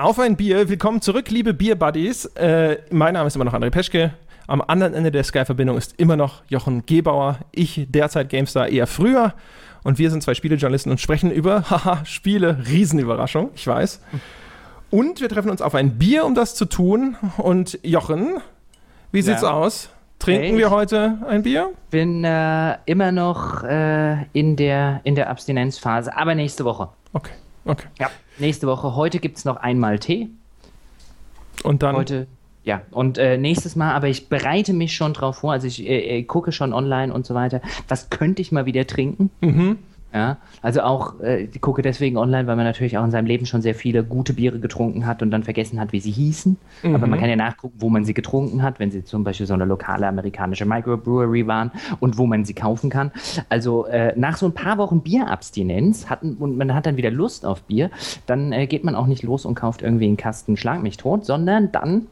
Auf ein Bier. Willkommen zurück, liebe Bier-Buddies. Äh, mein Name ist immer noch André Peschke. Am anderen Ende der Sky-Verbindung ist immer noch Jochen Gebauer. Ich derzeit GameStar eher früher. Und wir sind zwei Spielejournalisten und sprechen über, haha, Spiele. Riesenüberraschung, ich weiß. Und wir treffen uns auf ein Bier, um das zu tun. Und Jochen, wie sieht's ja. aus? Trinken hey, wir heute ein Bier? Bin äh, immer noch äh, in, der, in der Abstinenzphase, aber nächste Woche. Okay, okay. Ja, nächste Woche. Heute gibt es noch einmal Tee. Und dann? Heute, ja. Und äh, nächstes Mal, aber ich bereite mich schon drauf vor, also ich äh, äh, gucke schon online und so weiter. Was könnte ich mal wieder trinken? Mhm. Ja, also auch, äh, ich gucke deswegen online, weil man natürlich auch in seinem Leben schon sehr viele gute Biere getrunken hat und dann vergessen hat, wie sie hießen. Mhm. Aber man kann ja nachgucken, wo man sie getrunken hat, wenn sie zum Beispiel so eine lokale amerikanische Microbrewery waren und wo man sie kaufen kann. Also äh, nach so ein paar Wochen Bierabstinenz hatten, und man hat dann wieder Lust auf Bier, dann äh, geht man auch nicht los und kauft irgendwie einen Kasten Schlag mich tot, sondern dann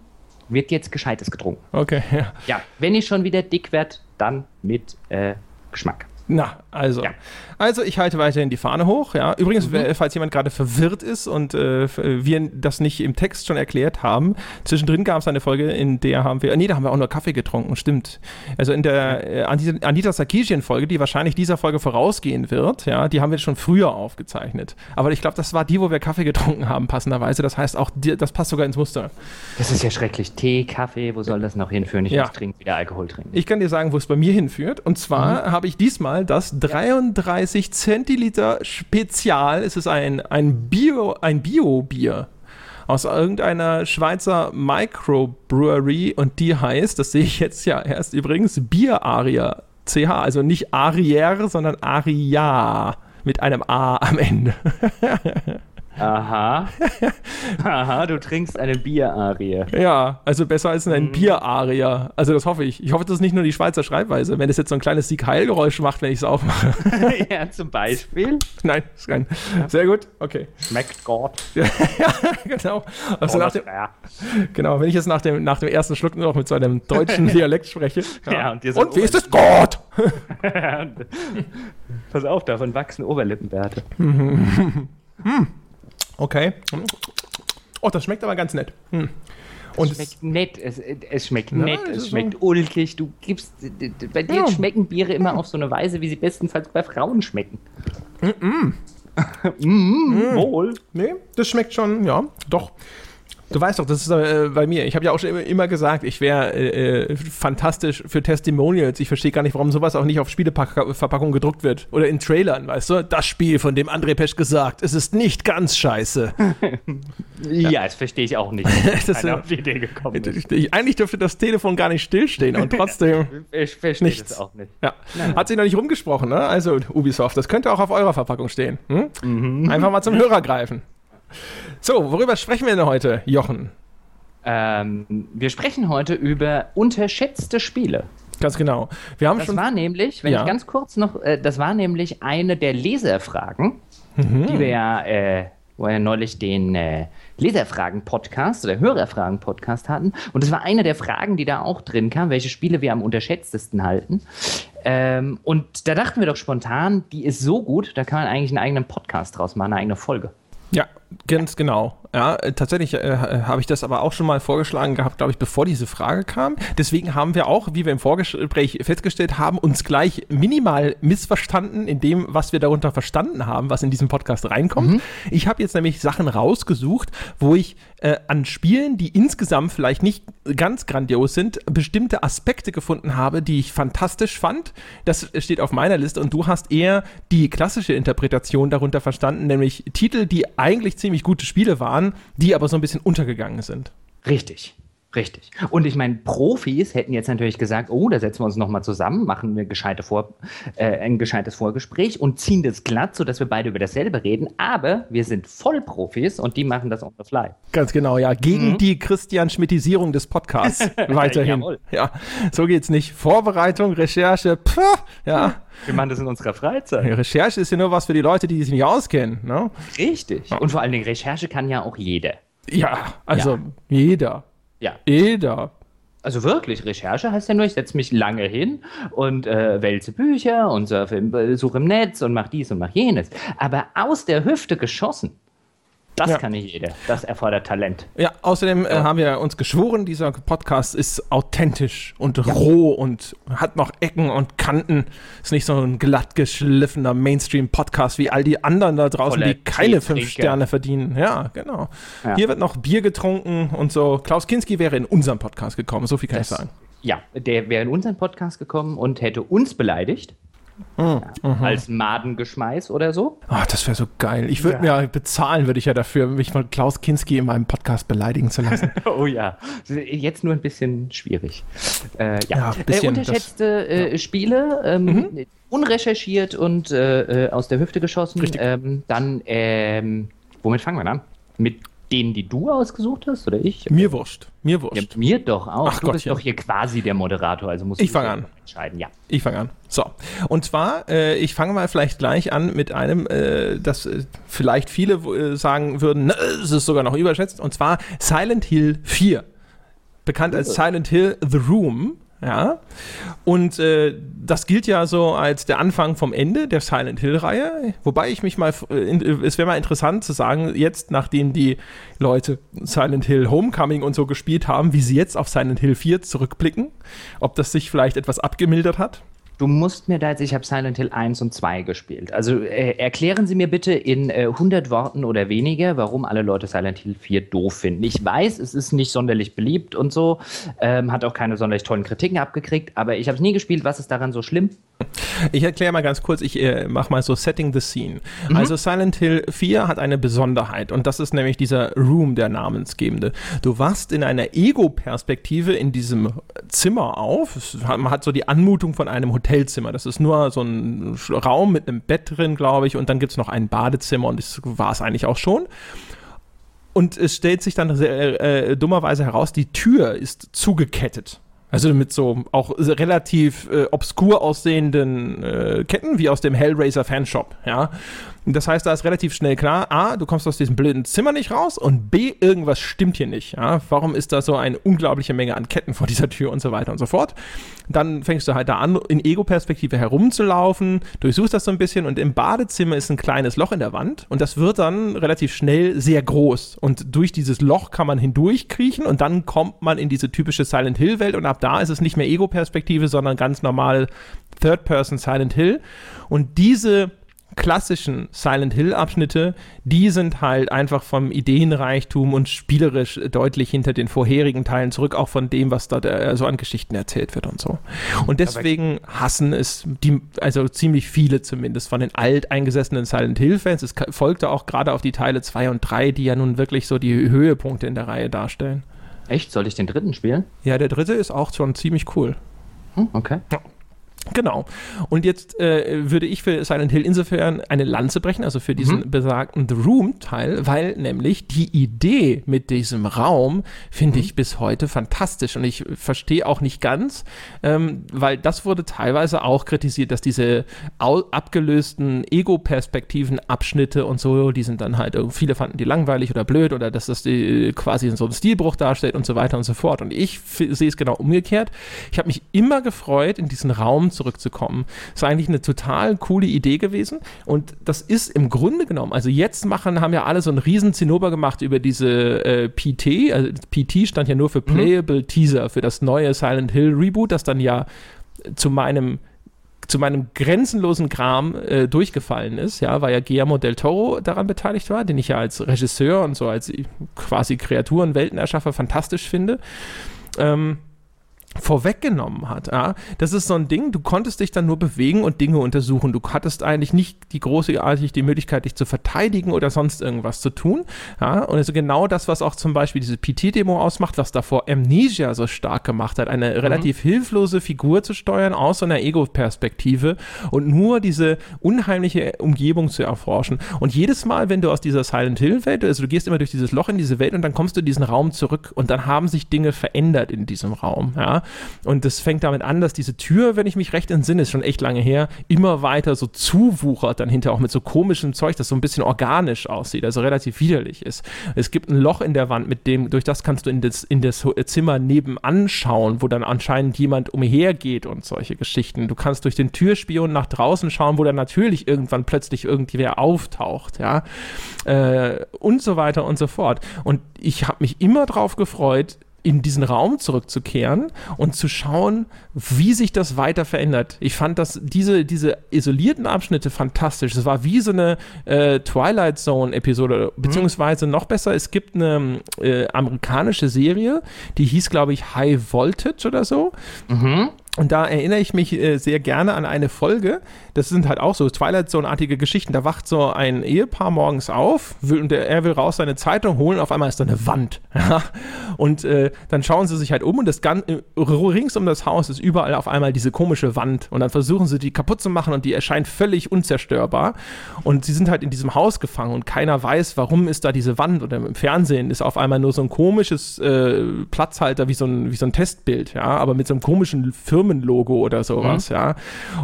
wird jetzt Gescheites getrunken. Okay, ja. Ja, wenn ich schon wieder dick werde, dann mit äh, Geschmack. Na, also. Ja. Also, ich halte weiterhin die Fahne hoch. Ja. Übrigens, mhm. falls jemand gerade verwirrt ist und äh, wir das nicht im Text schon erklärt haben, zwischendrin gab es eine Folge, in der haben wir, nee, da haben wir auch nur Kaffee getrunken, stimmt. Also in der äh, Anita Sarkeesian-Folge, die wahrscheinlich dieser Folge vorausgehen wird, ja, die haben wir schon früher aufgezeichnet. Aber ich glaube, das war die, wo wir Kaffee getrunken haben, passenderweise. Das heißt, auch die, das passt sogar ins Muster. Das ist ja schrecklich. Tee, Kaffee, wo soll das noch hinführen? Ich ja. muss trinken, wieder Alkohol trinken. Ich kann dir sagen, wo es bei mir hinführt. Und zwar mhm. habe ich diesmal das 33 Zentiliter Spezial. Es ist ein, ein Bio, ein Bio-Bier aus irgendeiner Schweizer Microbrewery und die heißt, das sehe ich jetzt ja erst übrigens, Bier Aria CH, also nicht Arier, sondern Aria mit einem A am Ende. Aha. Aha, du trinkst eine Bierarie. Ja, also besser als ein mhm. Bierarie. Also das hoffe ich. Ich hoffe, das ist nicht nur die Schweizer Schreibweise, wenn es jetzt so ein kleines Sieg-Heil-Geräusch macht, wenn ich es aufmache. ja, zum Beispiel. Nein, ist kein. Sehr gut, okay. Schmeckt Gott. ja, genau. Also nach dem, genau, wenn ich jetzt nach dem, nach dem ersten Schluck nur noch mit so einem deutschen Dialekt spreche. Ja, ja und, und wie ist es Gott? Pass auf, davon wachsen Oberlippenbärte. hm. Okay. Oh, das schmeckt aber ganz nett. Hm. Und es schmeckt nett, es, es schmeckt ja, nett, es schmeckt so ulkig. Du gibst, bei dir ja. schmecken Biere immer auf so eine Weise, wie sie bestenfalls bei Frauen schmecken. Mm -mm. mm Wohl. Nee, das schmeckt schon, ja, doch. Du weißt doch, das ist äh, bei mir. Ich habe ja auch schon immer gesagt, ich wäre äh, äh, fantastisch für Testimonials. Ich verstehe gar nicht, warum sowas auch nicht auf Spieleverpackungen gedruckt wird. Oder in Trailern, weißt du? Das Spiel, von dem André Pesch gesagt, es ist nicht ganz scheiße. ja, ja, das verstehe ich auch nicht. das ist auf die Idee gekommen ist. Eigentlich dürfte das Telefon gar nicht stillstehen und trotzdem. ich verstehe das auch nicht. Ja. Nein, nein. Hat sich noch nicht rumgesprochen, ne? Also Ubisoft, das könnte auch auf eurer Verpackung stehen. Hm? Mhm. Einfach mal zum Hörer greifen. So, worüber sprechen wir denn heute, Jochen? Ähm, wir sprechen heute über unterschätzte Spiele. Ganz genau. Wir haben das schon war nämlich, wenn ja. ich ganz kurz noch, äh, das war nämlich eine der Leserfragen, mhm. die wir ja, äh, wo wir ja neulich den äh, Leserfragen-Podcast oder Hörerfragen-Podcast hatten. Und das war eine der Fragen, die da auch drin kam, welche Spiele wir am unterschätztesten halten. Ähm, und da dachten wir doch spontan, die ist so gut, da kann man eigentlich einen eigenen Podcast draus machen, eine eigene Folge. Ja, ganz genau. Ja, tatsächlich äh, habe ich das aber auch schon mal vorgeschlagen gehabt, glaube ich, bevor diese Frage kam. Deswegen haben wir auch, wie wir im Vorgespräch festgestellt haben, uns gleich minimal missverstanden in dem, was wir darunter verstanden haben, was in diesem Podcast reinkommt. Mhm. Ich habe jetzt nämlich Sachen rausgesucht, wo ich äh, an Spielen, die insgesamt vielleicht nicht ganz grandios sind, bestimmte Aspekte gefunden habe, die ich fantastisch fand. Das steht auf meiner Liste und du hast eher die klassische Interpretation darunter verstanden, nämlich Titel, die eigentlich ziemlich gute Spiele waren die aber so ein bisschen untergegangen sind. Richtig. Richtig. Und ich meine, Profis hätten jetzt natürlich gesagt, oh, da setzen wir uns nochmal zusammen, machen eine gescheite Vor, äh, ein gescheites Vorgespräch und ziehen das glatt, sodass wir beide über dasselbe reden. Aber wir sind Vollprofis und die machen das on the fly. Ganz genau, ja. Gegen mhm. die Christian Schmittisierung des Podcasts weiterhin. ja, so geht's nicht. Vorbereitung, Recherche, pff, ja. Wir machen das in unserer Freizeit. Ja, Recherche ist ja nur was für die Leute, die sich nicht auskennen. Ne? Richtig. Und vor allen Dingen, Recherche kann ja auch jeder. Ja, also ja. jeder. Ja. Jeder. Also wirklich, Recherche heißt ja nur, ich setze mich lange hin und äh, wälze Bücher und surfe im, äh, suche im Netz und mache dies und mache jenes. Aber aus der Hüfte geschossen Das ja. kann nicht jeder. Das erfordert Talent. Ja, außerdem äh, haben wir uns geschworen, dieser Podcast ist authentisch und ja. roh und hat noch Ecken und Kanten. Ist nicht so ein glatt geschliffener Mainstream-Podcast wie all die anderen da draußen, Voller die keine fünf Sterne verdienen. Ja, genau. Ja. Hier wird noch Bier getrunken und so. Klaus Kinski wäre in unseren Podcast gekommen, so viel kann das, ich sagen. Ja, der wäre in unseren Podcast gekommen und hätte uns beleidigt. Mhm. Ja, mhm. als Madengeschmeiß oder so. Ach, das wäre so geil. Ich würde ja. mir bezahlen, würde ich ja dafür, mich von Klaus Kinski in meinem Podcast beleidigen zu lassen. oh ja, jetzt nur ein bisschen schwierig. Äh, ja, ja bisschen, äh, unterschätzte äh, Spiele, ähm, mhm. unrecherchiert und äh, äh, aus der Hüfte geschossen. Ähm, dann, ähm, womit fangen wir an? Mit denen, die du ausgesucht hast oder ich? Mir wurscht. Mir wurscht. Ja, mir doch auch. Ach du Gott, bist ja. doch hier quasi der Moderator, also musst ich fange an. entscheiden. Ja. Ich fange an. So. Und zwar, äh, ich fange mal vielleicht gleich an mit einem, äh, das äh, vielleicht viele äh, sagen würden, na, es ist sogar noch überschätzt, und zwar Silent Hill 4. Bekannt als Silent Hill The Room. Ja. Und äh, das gilt ja so als der Anfang vom Ende der Silent Hill-Reihe. Wobei ich mich mal, äh, in, es wäre mal interessant zu sagen, jetzt, nachdem die Leute Silent Hill Homecoming und so gespielt haben, wie sie jetzt auf Silent Hill 4 zurückblicken, ob das sich vielleicht etwas abgemildert hat. Du musst mir da jetzt, ich habe Silent Hill 1 und 2 gespielt. Also äh, erklären Sie mir bitte in äh, 100 Worten oder weniger, warum alle Leute Silent Hill 4 doof finden. Ich weiß, es ist nicht sonderlich beliebt und so, ähm, hat auch keine sonderlich tollen Kritiken abgekriegt, aber ich habe es nie gespielt. Was ist daran so schlimm? Ich erkläre mal ganz kurz, ich äh, mache mal so Setting the Scene. Mhm. Also Silent Hill 4 hat eine Besonderheit und das ist nämlich dieser Room, der namensgebende. Du wachst in einer Ego-Perspektive in diesem Zimmer auf. Man hat so die Anmutung von einem Hotelzimmer. Das ist nur so ein Raum mit einem Bett drin, glaube ich, und dann gibt es noch ein Badezimmer und das war es eigentlich auch schon. Und es stellt sich dann sehr, äh, dummerweise heraus, die Tür ist zugekettet. Also mit so auch relativ äh, obskur aussehenden äh, Ketten wie aus dem Hellraiser Fanshop, ja. Das heißt, da ist relativ schnell klar, A, du kommst aus diesem blöden Zimmer nicht raus und B, irgendwas stimmt hier nicht. Ja? Warum ist da so eine unglaubliche Menge an Ketten vor dieser Tür und so weiter und so fort. Dann fängst du halt da an, in Ego-Perspektive herumzulaufen, durchsuchst das so ein bisschen und im Badezimmer ist ein kleines Loch in der Wand und das wird dann relativ schnell sehr groß. Und durch dieses Loch kann man hindurchkriechen und dann kommt man in diese typische Silent Hill-Welt und ab da ist es nicht mehr Ego-Perspektive, sondern ganz normal Third-Person Silent Hill. Und diese klassischen Silent Hill-Abschnitte, die sind halt einfach vom Ideenreichtum und spielerisch deutlich hinter den vorherigen Teilen zurück, auch von dem, was da äh, so an Geschichten erzählt wird und so. Und deswegen hassen es die, also ziemlich viele zumindest von den alteingesessenen Silent Hill-Fans. Es folgte auch gerade auf die Teile 2 und 3, die ja nun wirklich so die Höhepunkte in der Reihe darstellen. Echt? Soll ich den dritten spielen? Ja, der dritte ist auch schon ziemlich cool. Hm, okay. Ja. Genau. Und jetzt äh, würde ich für Silent Hill insofern eine Lanze brechen, also für diesen mhm. besagten The Room-Teil, weil nämlich die Idee mit diesem Raum finde mhm. ich bis heute fantastisch und ich verstehe auch nicht ganz, ähm, weil das wurde teilweise auch kritisiert, dass diese abgelösten Ego-Perspektiven, Abschnitte und so, die sind dann halt, viele fanden die langweilig oder blöd oder dass das die, quasi so einen Stilbruch darstellt und so weiter und so fort. Und ich sehe es genau umgekehrt. Ich habe mich immer gefreut, in diesen Raum zurückzukommen. Das war eigentlich eine total coole Idee gewesen und das ist im Grunde genommen, also jetzt machen, haben ja alle so einen riesen Zinnober gemacht über diese äh, PT, also PT stand ja nur für mhm. Playable mhm. Teaser, für das neue Silent Hill Reboot, das dann ja zu meinem zu meinem grenzenlosen Gram äh, durchgefallen ist, ja, weil ja Guillermo del Toro daran beteiligt war, den ich ja als Regisseur und so als quasi Kreaturen, Weltenerschaffer fantastisch finde. Ähm, vorweggenommen hat. Ja? Das ist so ein Ding, du konntest dich dann nur bewegen und Dinge untersuchen. Du hattest eigentlich nicht die großartig die Möglichkeit, dich zu verteidigen oder sonst irgendwas zu tun. Ja? Und also genau das, was auch zum Beispiel diese PT-Demo ausmacht, was davor Amnesia so stark gemacht hat, eine mhm. relativ hilflose Figur zu steuern aus so einer Ego-Perspektive und nur diese unheimliche Umgebung zu erforschen. Und jedes Mal, wenn du aus dieser Silent Hill-Welt, also du gehst immer durch dieses Loch in diese Welt und dann kommst du in diesen Raum zurück und dann haben sich Dinge verändert in diesem Raum. Ja? Und das fängt damit an, dass diese Tür, wenn ich mich recht entsinne, ist schon echt lange her, immer weiter so zuwuchert dann hinter auch mit so komischem Zeug, das so ein bisschen organisch aussieht, also relativ widerlich ist. Es gibt ein Loch in der Wand, mit dem, durch das kannst du in das, in das Zimmer nebenan schauen, wo dann anscheinend jemand umhergeht und solche Geschichten. Du kannst durch den Türspion nach draußen schauen, wo dann natürlich irgendwann plötzlich irgendwer auftaucht, ja. Äh, und so weiter und so fort. Und ich habe mich immer drauf gefreut, in diesen Raum zurückzukehren und zu schauen, wie sich das weiter verändert. Ich fand das, diese, diese isolierten Abschnitte fantastisch. Es war wie so eine äh, Twilight Zone-Episode, mhm. beziehungsweise noch besser, es gibt eine äh, amerikanische Serie, die hieß, glaube ich, High Voltage oder so. Mhm. Und da erinnere ich mich äh, sehr gerne an eine Folge. Das sind halt auch so Twilight Zone-artige Geschichten. Da wacht so ein Ehepaar morgens auf, will, und der, er will raus seine Zeitung holen, auf einmal ist da eine Wand. und äh, dann schauen sie sich halt um und das Gan äh, rings um das Haus ist überall auf einmal diese komische Wand. Und dann versuchen sie die kaputt zu machen und die erscheint völlig unzerstörbar. Und sie sind halt in diesem Haus gefangen und keiner weiß, warum ist da diese Wand. Oder im Fernsehen ist auf einmal nur so ein komisches äh, Platzhalter wie so ein, wie so ein Testbild, ja, aber mit so einem komischen Firmen Firmenlogo oder sowas, mhm. ja.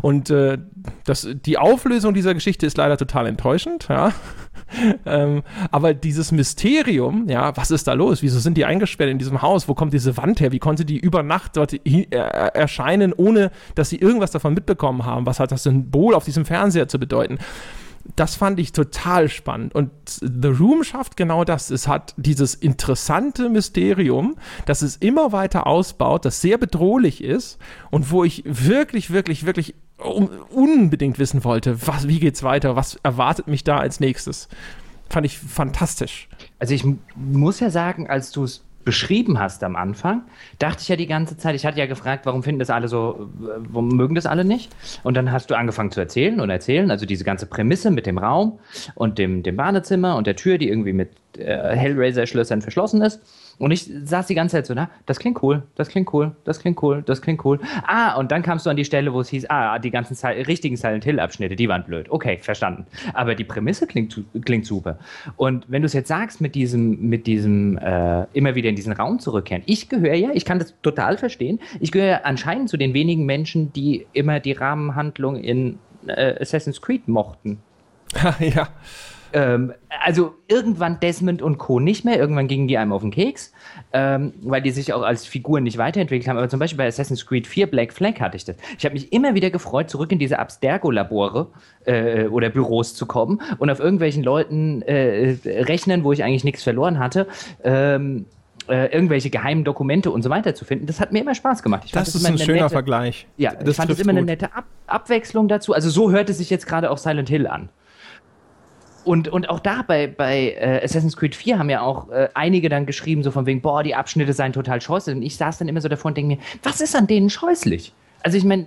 Und äh, das, die Auflösung dieser Geschichte ist leider total enttäuschend, ja. ähm, aber dieses Mysterium, ja, was ist da los? Wieso sind die eingesperrt in diesem Haus? Wo kommt diese Wand her? Wie konnte die über Nacht dort äh, erscheinen, ohne dass sie irgendwas davon mitbekommen haben? Was hat das Symbol auf diesem Fernseher zu bedeuten? Das fand ich total spannend. Und The Room schafft genau das. Es hat dieses interessante Mysterium, das es immer weiter ausbaut, das sehr bedrohlich ist und wo ich wirklich, wirklich, wirklich unbedingt wissen wollte, was, wie geht's weiter, was erwartet mich da als nächstes. Fand ich fantastisch. Also ich muss ja sagen, als du es beschrieben hast am Anfang, dachte ich ja die ganze Zeit, ich hatte ja gefragt, warum finden das alle so, warum mögen das alle nicht? Und dann hast du angefangen zu erzählen und erzählen, also diese ganze Prämisse mit dem Raum und dem, dem Badezimmer und der Tür, die irgendwie mit äh, Hellraiser-Schlössern verschlossen ist. Und ich saß die ganze Zeit so, na, das klingt cool, das klingt cool, das klingt cool, das klingt cool. Ah, und dann kamst du an die Stelle, wo es hieß, ah, die ganzen richtigen Silent Hill-Abschnitte, die waren blöd. Okay, verstanden. Aber die Prämisse klingt, klingt super. Und wenn du es jetzt sagst, mit diesem, mit diesem, äh, immer wieder in diesen Raum zurückkehren, ich gehöre ja, ich kann das total verstehen, ich gehöre anscheinend zu den wenigen Menschen, die immer die Rahmenhandlung in äh, Assassin's Creed mochten. ja. Ähm, also irgendwann Desmond und Co. nicht mehr, irgendwann gingen die einem auf den Keks, ähm, weil die sich auch als Figuren nicht weiterentwickelt haben. Aber zum Beispiel bei Assassin's Creed 4 Black Flag hatte ich das. Ich habe mich immer wieder gefreut, zurück in diese Abstergo-Labore äh, oder Büros zu kommen und auf irgendwelchen Leuten äh, rechnen, wo ich eigentlich nichts verloren hatte. Ähm, äh, irgendwelche geheimen Dokumente und so weiter zu finden, das hat mir immer Spaß gemacht. Ich das, das ist ein schöner nette, Vergleich. Ja, das ich fand es immer gut. eine nette Ab Abwechslung dazu. Also so hört es sich jetzt gerade auch Silent Hill an. Und, und auch da bei, bei äh, Assassin's Creed 4 haben ja auch äh, einige dann geschrieben, so von wegen, boah, die Abschnitte seien total scheußlich. Und ich saß dann immer so davor und denke mir, was ist an denen scheußlich? Also ich meine,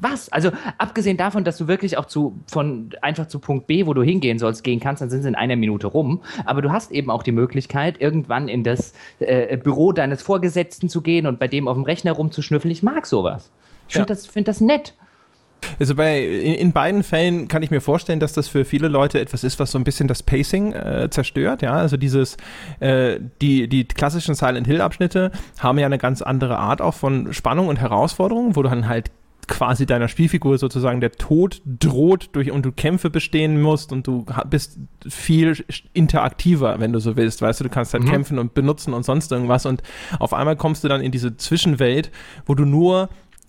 was? Also abgesehen davon, dass du wirklich auch zu von einfach zu Punkt B, wo du hingehen sollst, gehen kannst, dann sind sie in einer Minute rum. Aber du hast eben auch die Möglichkeit, irgendwann in das äh, Büro deines Vorgesetzten zu gehen und bei dem auf dem Rechner rumzuschnüffeln. Ich mag sowas. Ich finde ja. das, find das nett. Also bei, in, in, beiden Fällen kann ich mir vorstellen, dass das für viele Leute etwas ist, was so ein bisschen das Pacing äh, zerstört. Ja, also dieses, äh, die, die klassischen Silent Hill Abschnitte haben ja eine ganz andere Art auch von Spannung und Herausforderung, wo du dann halt quasi deiner Spielfigur sozusagen der Tod droht durch und du Kämpfe bestehen musst und du bist viel interaktiver, wenn du so willst, weißt du, du kannst halt mhm. kämpfen und benutzen und sonst irgendwas und auf einmal kommst du dann in diese Zwischenwelt, wo du nur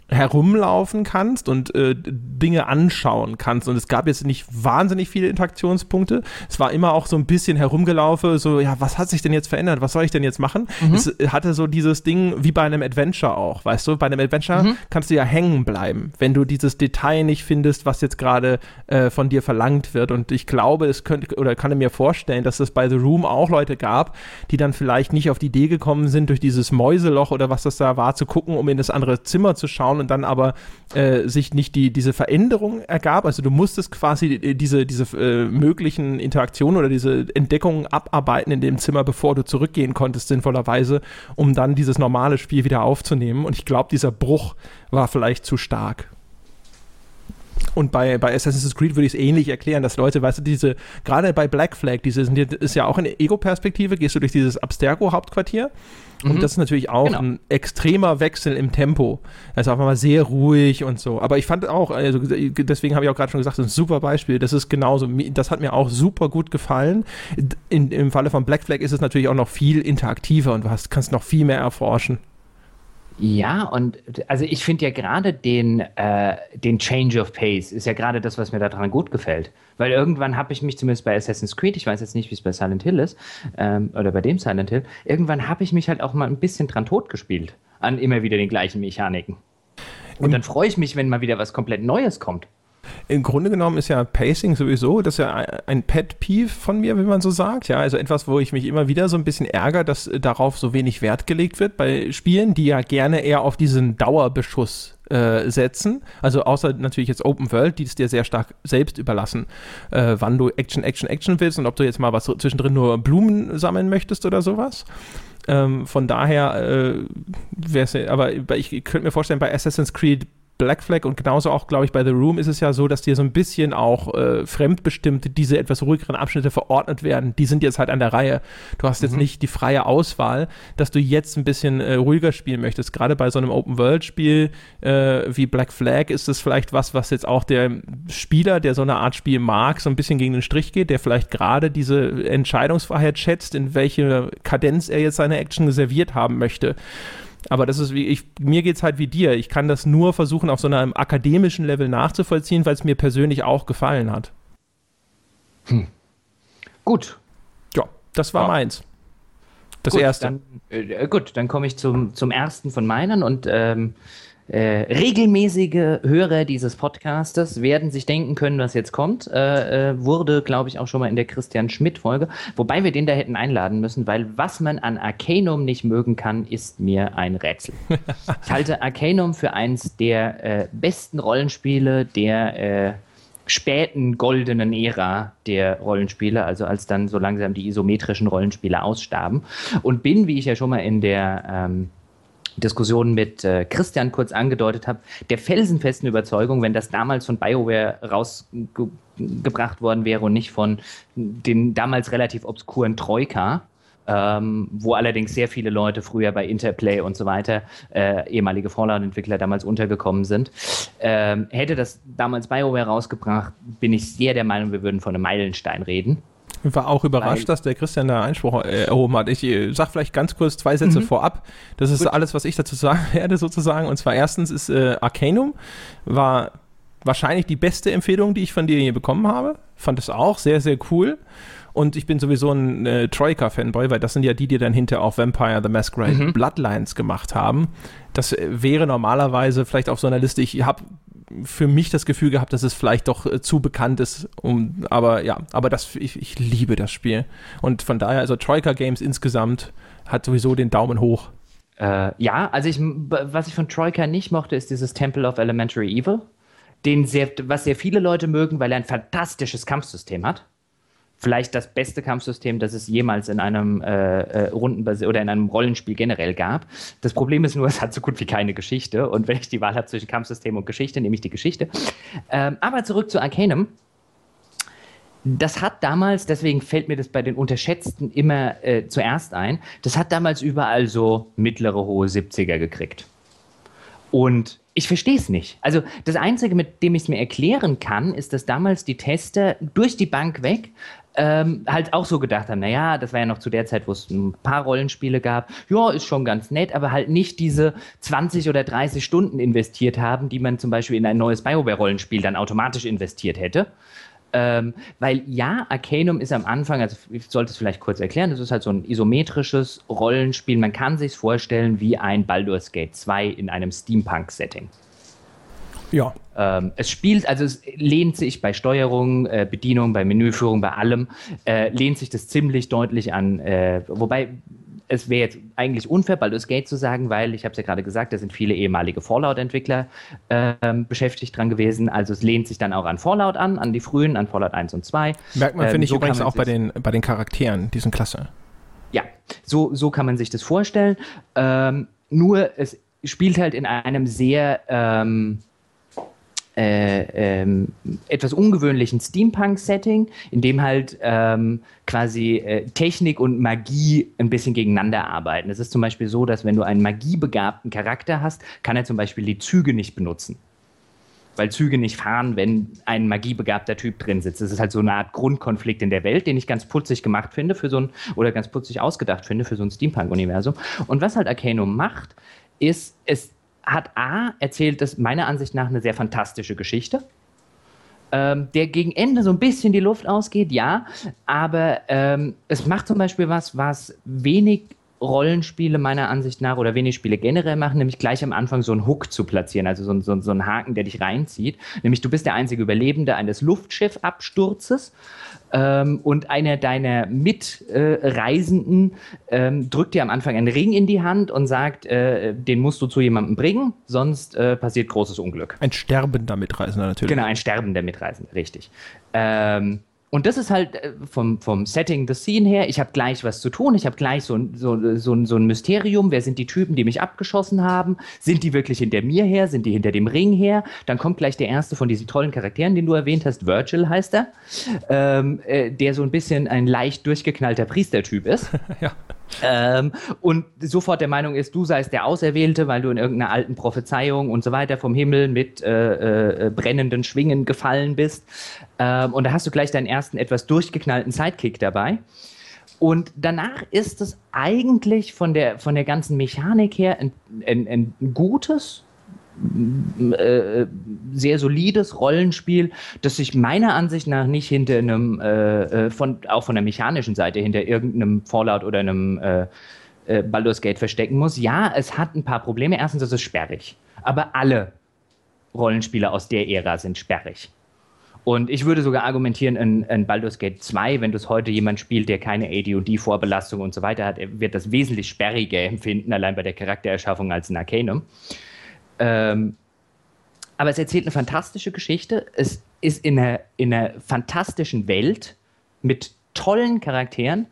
herumlaufen kannst und äh, Dinge anschauen kannst. Und es gab jetzt nicht wahnsinnig viele Interaktionspunkte. Es war immer auch so ein bisschen herumgelaufen, so, ja, was hat sich denn jetzt verändert? Was soll ich denn jetzt machen? Mhm. Es hatte so dieses Ding wie bei einem Adventure auch, weißt du? Bei einem Adventure mhm. kannst du ja hängen bleiben, wenn du dieses Detail nicht findest, was jetzt gerade äh, von dir verlangt wird. Und ich glaube, es könnte, oder kann mir vorstellen, dass es bei The Room auch Leute gab, die dann vielleicht nicht auf die Idee gekommen sind, durch dieses Mäuseloch oder was das da war, zu gucken, um in das andere Zimmer zu schauen und dann aber äh, sich nicht die, diese Veränderung ergab. Also du musstest quasi diese, diese äh, möglichen Interaktionen oder diese Entdeckungen abarbeiten in dem Zimmer, bevor du zurückgehen konntest, sinnvollerweise, um dann dieses normale Spiel wieder aufzunehmen. Und ich glaube, dieser Bruch war vielleicht zu stark. Und bei, bei Assassin's Creed würde ich es ähnlich erklären, dass Leute, weißt du, diese, gerade bei Black Flag, diese ist ja auch eine Ego-Perspektive, gehst du durch dieses Abstergo-Hauptquartier. Mhm. Und das ist natürlich auch genau. ein extremer Wechsel im Tempo. Also einfach mal sehr ruhig und so. Aber ich fand auch, also deswegen habe ich auch gerade schon gesagt, das ist ein super Beispiel. Das ist genauso, das hat mir auch super gut gefallen. In, Im Falle von Black Flag ist es natürlich auch noch viel interaktiver und du hast, kannst noch viel mehr erforschen. Ja, und also ich finde ja gerade den, äh, den Change of Pace ist ja gerade das, was mir daran gut gefällt. Weil irgendwann habe ich mich zumindest bei Assassin's Creed, ich weiß jetzt nicht, wie es bei Silent Hill ist, ähm, oder bei dem Silent Hill, irgendwann habe ich mich halt auch mal ein bisschen dran totgespielt an immer wieder den gleichen Mechaniken. Und dann freue ich mich, wenn mal wieder was komplett Neues kommt. Im Grunde genommen ist ja Pacing sowieso, das ist ja ein Pet Peeve von mir, wie man so sagt. Ja, also etwas, wo ich mich immer wieder so ein bisschen ärgere, dass darauf so wenig Wert gelegt wird bei Spielen, die ja gerne eher auf diesen Dauerbeschuss äh, setzen. Also außer natürlich jetzt Open World, die es dir sehr stark selbst überlassen, äh, wann du Action, Action, Action willst und ob du jetzt mal was zwischendrin nur Blumen sammeln möchtest oder sowas. Ähm, von daher äh, wäre es, aber ich könnte mir vorstellen, bei Assassin's Creed Black Flag und genauso auch, glaube ich, bei The Room ist es ja so, dass dir so ein bisschen auch äh, fremdbestimmt diese etwas ruhigeren Abschnitte verordnet werden. Die sind jetzt halt an der Reihe. Du hast jetzt mhm. nicht die freie Auswahl, dass du jetzt ein bisschen äh, ruhiger spielen möchtest. Gerade bei so einem Open-World-Spiel äh, wie Black Flag ist es vielleicht was, was jetzt auch der Spieler, der so eine Art Spiel mag, so ein bisschen gegen den Strich geht, der vielleicht gerade diese Entscheidungsfreiheit schätzt, in welche Kadenz er jetzt seine Action serviert haben möchte. Aber das ist wie ich, mir geht es halt wie dir. Ich kann das nur versuchen, auf so einem akademischen Level nachzuvollziehen, weil es mir persönlich auch gefallen hat. Hm. Gut. Ja, das war ja. meins. Das gut, erste. Dann, äh, gut, dann komme ich zum, zum ersten von meinen und ähm, äh, regelmäßige Hörer dieses Podcastes werden sich denken können, was jetzt kommt. Äh, äh, wurde, glaube ich, auch schon mal in der Christian Schmidt-Folge. Wobei wir den da hätten einladen müssen, weil was man an Arcanum nicht mögen kann, ist mir ein Rätsel. ich halte Arcanum für eins der äh, besten Rollenspiele der äh, späten goldenen Ära der Rollenspiele, also als dann so langsam die isometrischen Rollenspiele ausstarben. Und bin, wie ich ja schon mal in der ähm, Diskussion mit äh, Christian kurz angedeutet habe, der felsenfesten Überzeugung, wenn das damals von BioWare rausgebracht worden wäre und nicht von den damals relativ obskuren Troika, ähm, wo allerdings sehr viele Leute früher bei Interplay und so weiter, äh, ehemalige Fallout-Entwickler damals untergekommen sind. Ähm, hätte das damals BioWare rausgebracht, bin ich sehr der Meinung, wir würden von einem Meilenstein reden. Ich war auch überrascht, Weil, dass der Christian da Einspruch äh, erhoben hat. Ich äh, sag vielleicht ganz kurz zwei Sätze mhm. vorab. Das ist Gut. alles, was ich dazu sagen werde, sozusagen. Und zwar erstens ist äh, Arcanum war wahrscheinlich die beste Empfehlung, die ich von dir hier bekommen habe. Fand es auch sehr, sehr cool. Und ich bin sowieso ein äh, Troika-Fanboy, weil das sind ja die, die dann hinter auch Vampire the Masquerade mhm. Bloodlines gemacht haben. Das äh, wäre normalerweise vielleicht auf so einer Liste. Ich habe für mich das Gefühl gehabt, dass es vielleicht doch äh, zu bekannt ist. Um, aber ja, aber das, ich, ich liebe das Spiel. Und von daher, also Troika Games insgesamt hat sowieso den Daumen hoch. Äh, ja, also ich, was ich von Troika nicht mochte, ist dieses Temple of Elementary Evil. Den sehr, was sehr viele Leute mögen, weil er ein fantastisches Kampfsystem hat vielleicht das beste Kampfsystem, das es jemals in einem äh, äh, Rundenbasi oder in einem Rollenspiel generell gab. Das Problem ist nur, es hat so gut wie keine Geschichte. Und wenn ich die Wahl habe zwischen Kampfsystem und Geschichte, nehme ich die Geschichte. Ähm, aber zurück zu Arcanum. Das hat damals, deswegen fällt mir das bei den Unterschätzten immer äh, zuerst ein, das hat damals überall so mittlere, hohe 70er gekriegt. Und ich verstehe es nicht. Also das Einzige, mit dem ich es mir erklären kann, ist, dass damals die Tester durch die Bank weg ähm, halt auch so gedacht haben, naja, das war ja noch zu der Zeit, wo es ein paar Rollenspiele gab, ja, ist schon ganz nett, aber halt nicht diese 20 oder 30 Stunden investiert haben, die man zum Beispiel in ein neues BioWare-Rollenspiel dann automatisch investiert hätte. Ähm, weil ja, Arcanum ist am Anfang, also ich sollte es vielleicht kurz erklären, das ist halt so ein isometrisches Rollenspiel. Man kann sich vorstellen wie ein Baldur's Gate 2 in einem Steampunk-Setting. Ja. Ähm, es spielt, also es lehnt sich bei Steuerung, äh, Bedienung, bei Menüführung, bei allem, äh, lehnt sich das ziemlich deutlich an. Äh, wobei es wäre jetzt eigentlich unfair, Baldur's Gate zu sagen, weil ich habe es ja gerade gesagt, da sind viele ehemalige Fallout-Entwickler ähm, beschäftigt dran gewesen. Also es lehnt sich dann auch an Fallout an, an die frühen, an Fallout 1 und 2. Merkt man, ähm, finde ich so übrigens auch bei den, bei den Charakteren, diesen Klasse. Ja, so, so kann man sich das vorstellen. Ähm, nur es spielt halt in einem sehr ähm, äh, ähm, etwas ungewöhnlichen Steampunk-Setting, in dem halt ähm, quasi äh, Technik und Magie ein bisschen gegeneinander arbeiten. Es ist zum Beispiel so, dass wenn du einen magiebegabten Charakter hast, kann er zum Beispiel die Züge nicht benutzen weil Züge nicht fahren, wenn ein magiebegabter Typ drin sitzt. Das ist halt so eine Art Grundkonflikt in der Welt, den ich ganz putzig gemacht finde für so ein, oder ganz putzig ausgedacht finde für so ein Steampunk-Universum. Und was halt Arcanum macht, ist, es hat A, erzählt das meiner Ansicht nach eine sehr fantastische Geschichte. Ähm, der gegen Ende so ein bisschen die Luft ausgeht, ja, aber ähm, es macht zum Beispiel was, was wenig Rollenspiele meiner Ansicht nach oder wenig Spiele generell machen, nämlich gleich am Anfang so einen Hook zu platzieren, also so, so, so einen Haken, der dich reinzieht. Nämlich du bist der einzige Überlebende eines Luftschiffabsturzes ähm, und einer deiner Mitreisenden äh, ähm, drückt dir am Anfang einen Ring in die Hand und sagt, äh, den musst du zu jemandem bringen, sonst äh, passiert großes Unglück. Ein sterbender Mitreisender natürlich. Genau, ein sterbender Mitreisender, richtig. Ähm, und das ist halt äh, vom, vom Setting, the Scene her, ich habe gleich was zu tun, ich habe gleich so, so, so, so ein Mysterium, wer sind die Typen, die mich abgeschossen haben, sind die wirklich hinter mir her, sind die hinter dem Ring her, dann kommt gleich der erste von diesen tollen Charakteren, den du erwähnt hast, Virgil heißt er, ähm, äh, der so ein bisschen ein leicht durchgeknallter Priestertyp ist. ja. Ähm, und sofort der Meinung ist, du seist der Auserwählte, weil du in irgendeiner alten Prophezeiung und so weiter vom Himmel mit äh, äh, brennenden Schwingen gefallen bist. Ähm, und da hast du gleich deinen ersten etwas durchgeknallten Sidekick dabei. Und danach ist es eigentlich von der, von der ganzen Mechanik her ein, ein, ein gutes, äh, sehr solides Rollenspiel, das sich meiner Ansicht nach nicht hinter einem, äh, äh, von, auch von der mechanischen Seite, hinter irgendeinem Fallout oder einem äh, äh, Baldur's Gate verstecken muss. Ja, es hat ein paar Probleme. Erstens ist es sperrig. Aber alle Rollenspiele aus der Ära sind sperrig. Und ich würde sogar argumentieren, in, in Baldur's Gate 2, wenn du es heute jemand spielt, der keine AD&D-Vorbelastung und so weiter hat, wird das wesentlich sperriger empfinden, allein bei der Charaktererschaffung als in Arcanum. Ähm, aber es erzählt eine fantastische Geschichte. Es ist in einer, in einer fantastischen Welt mit tollen Charakteren.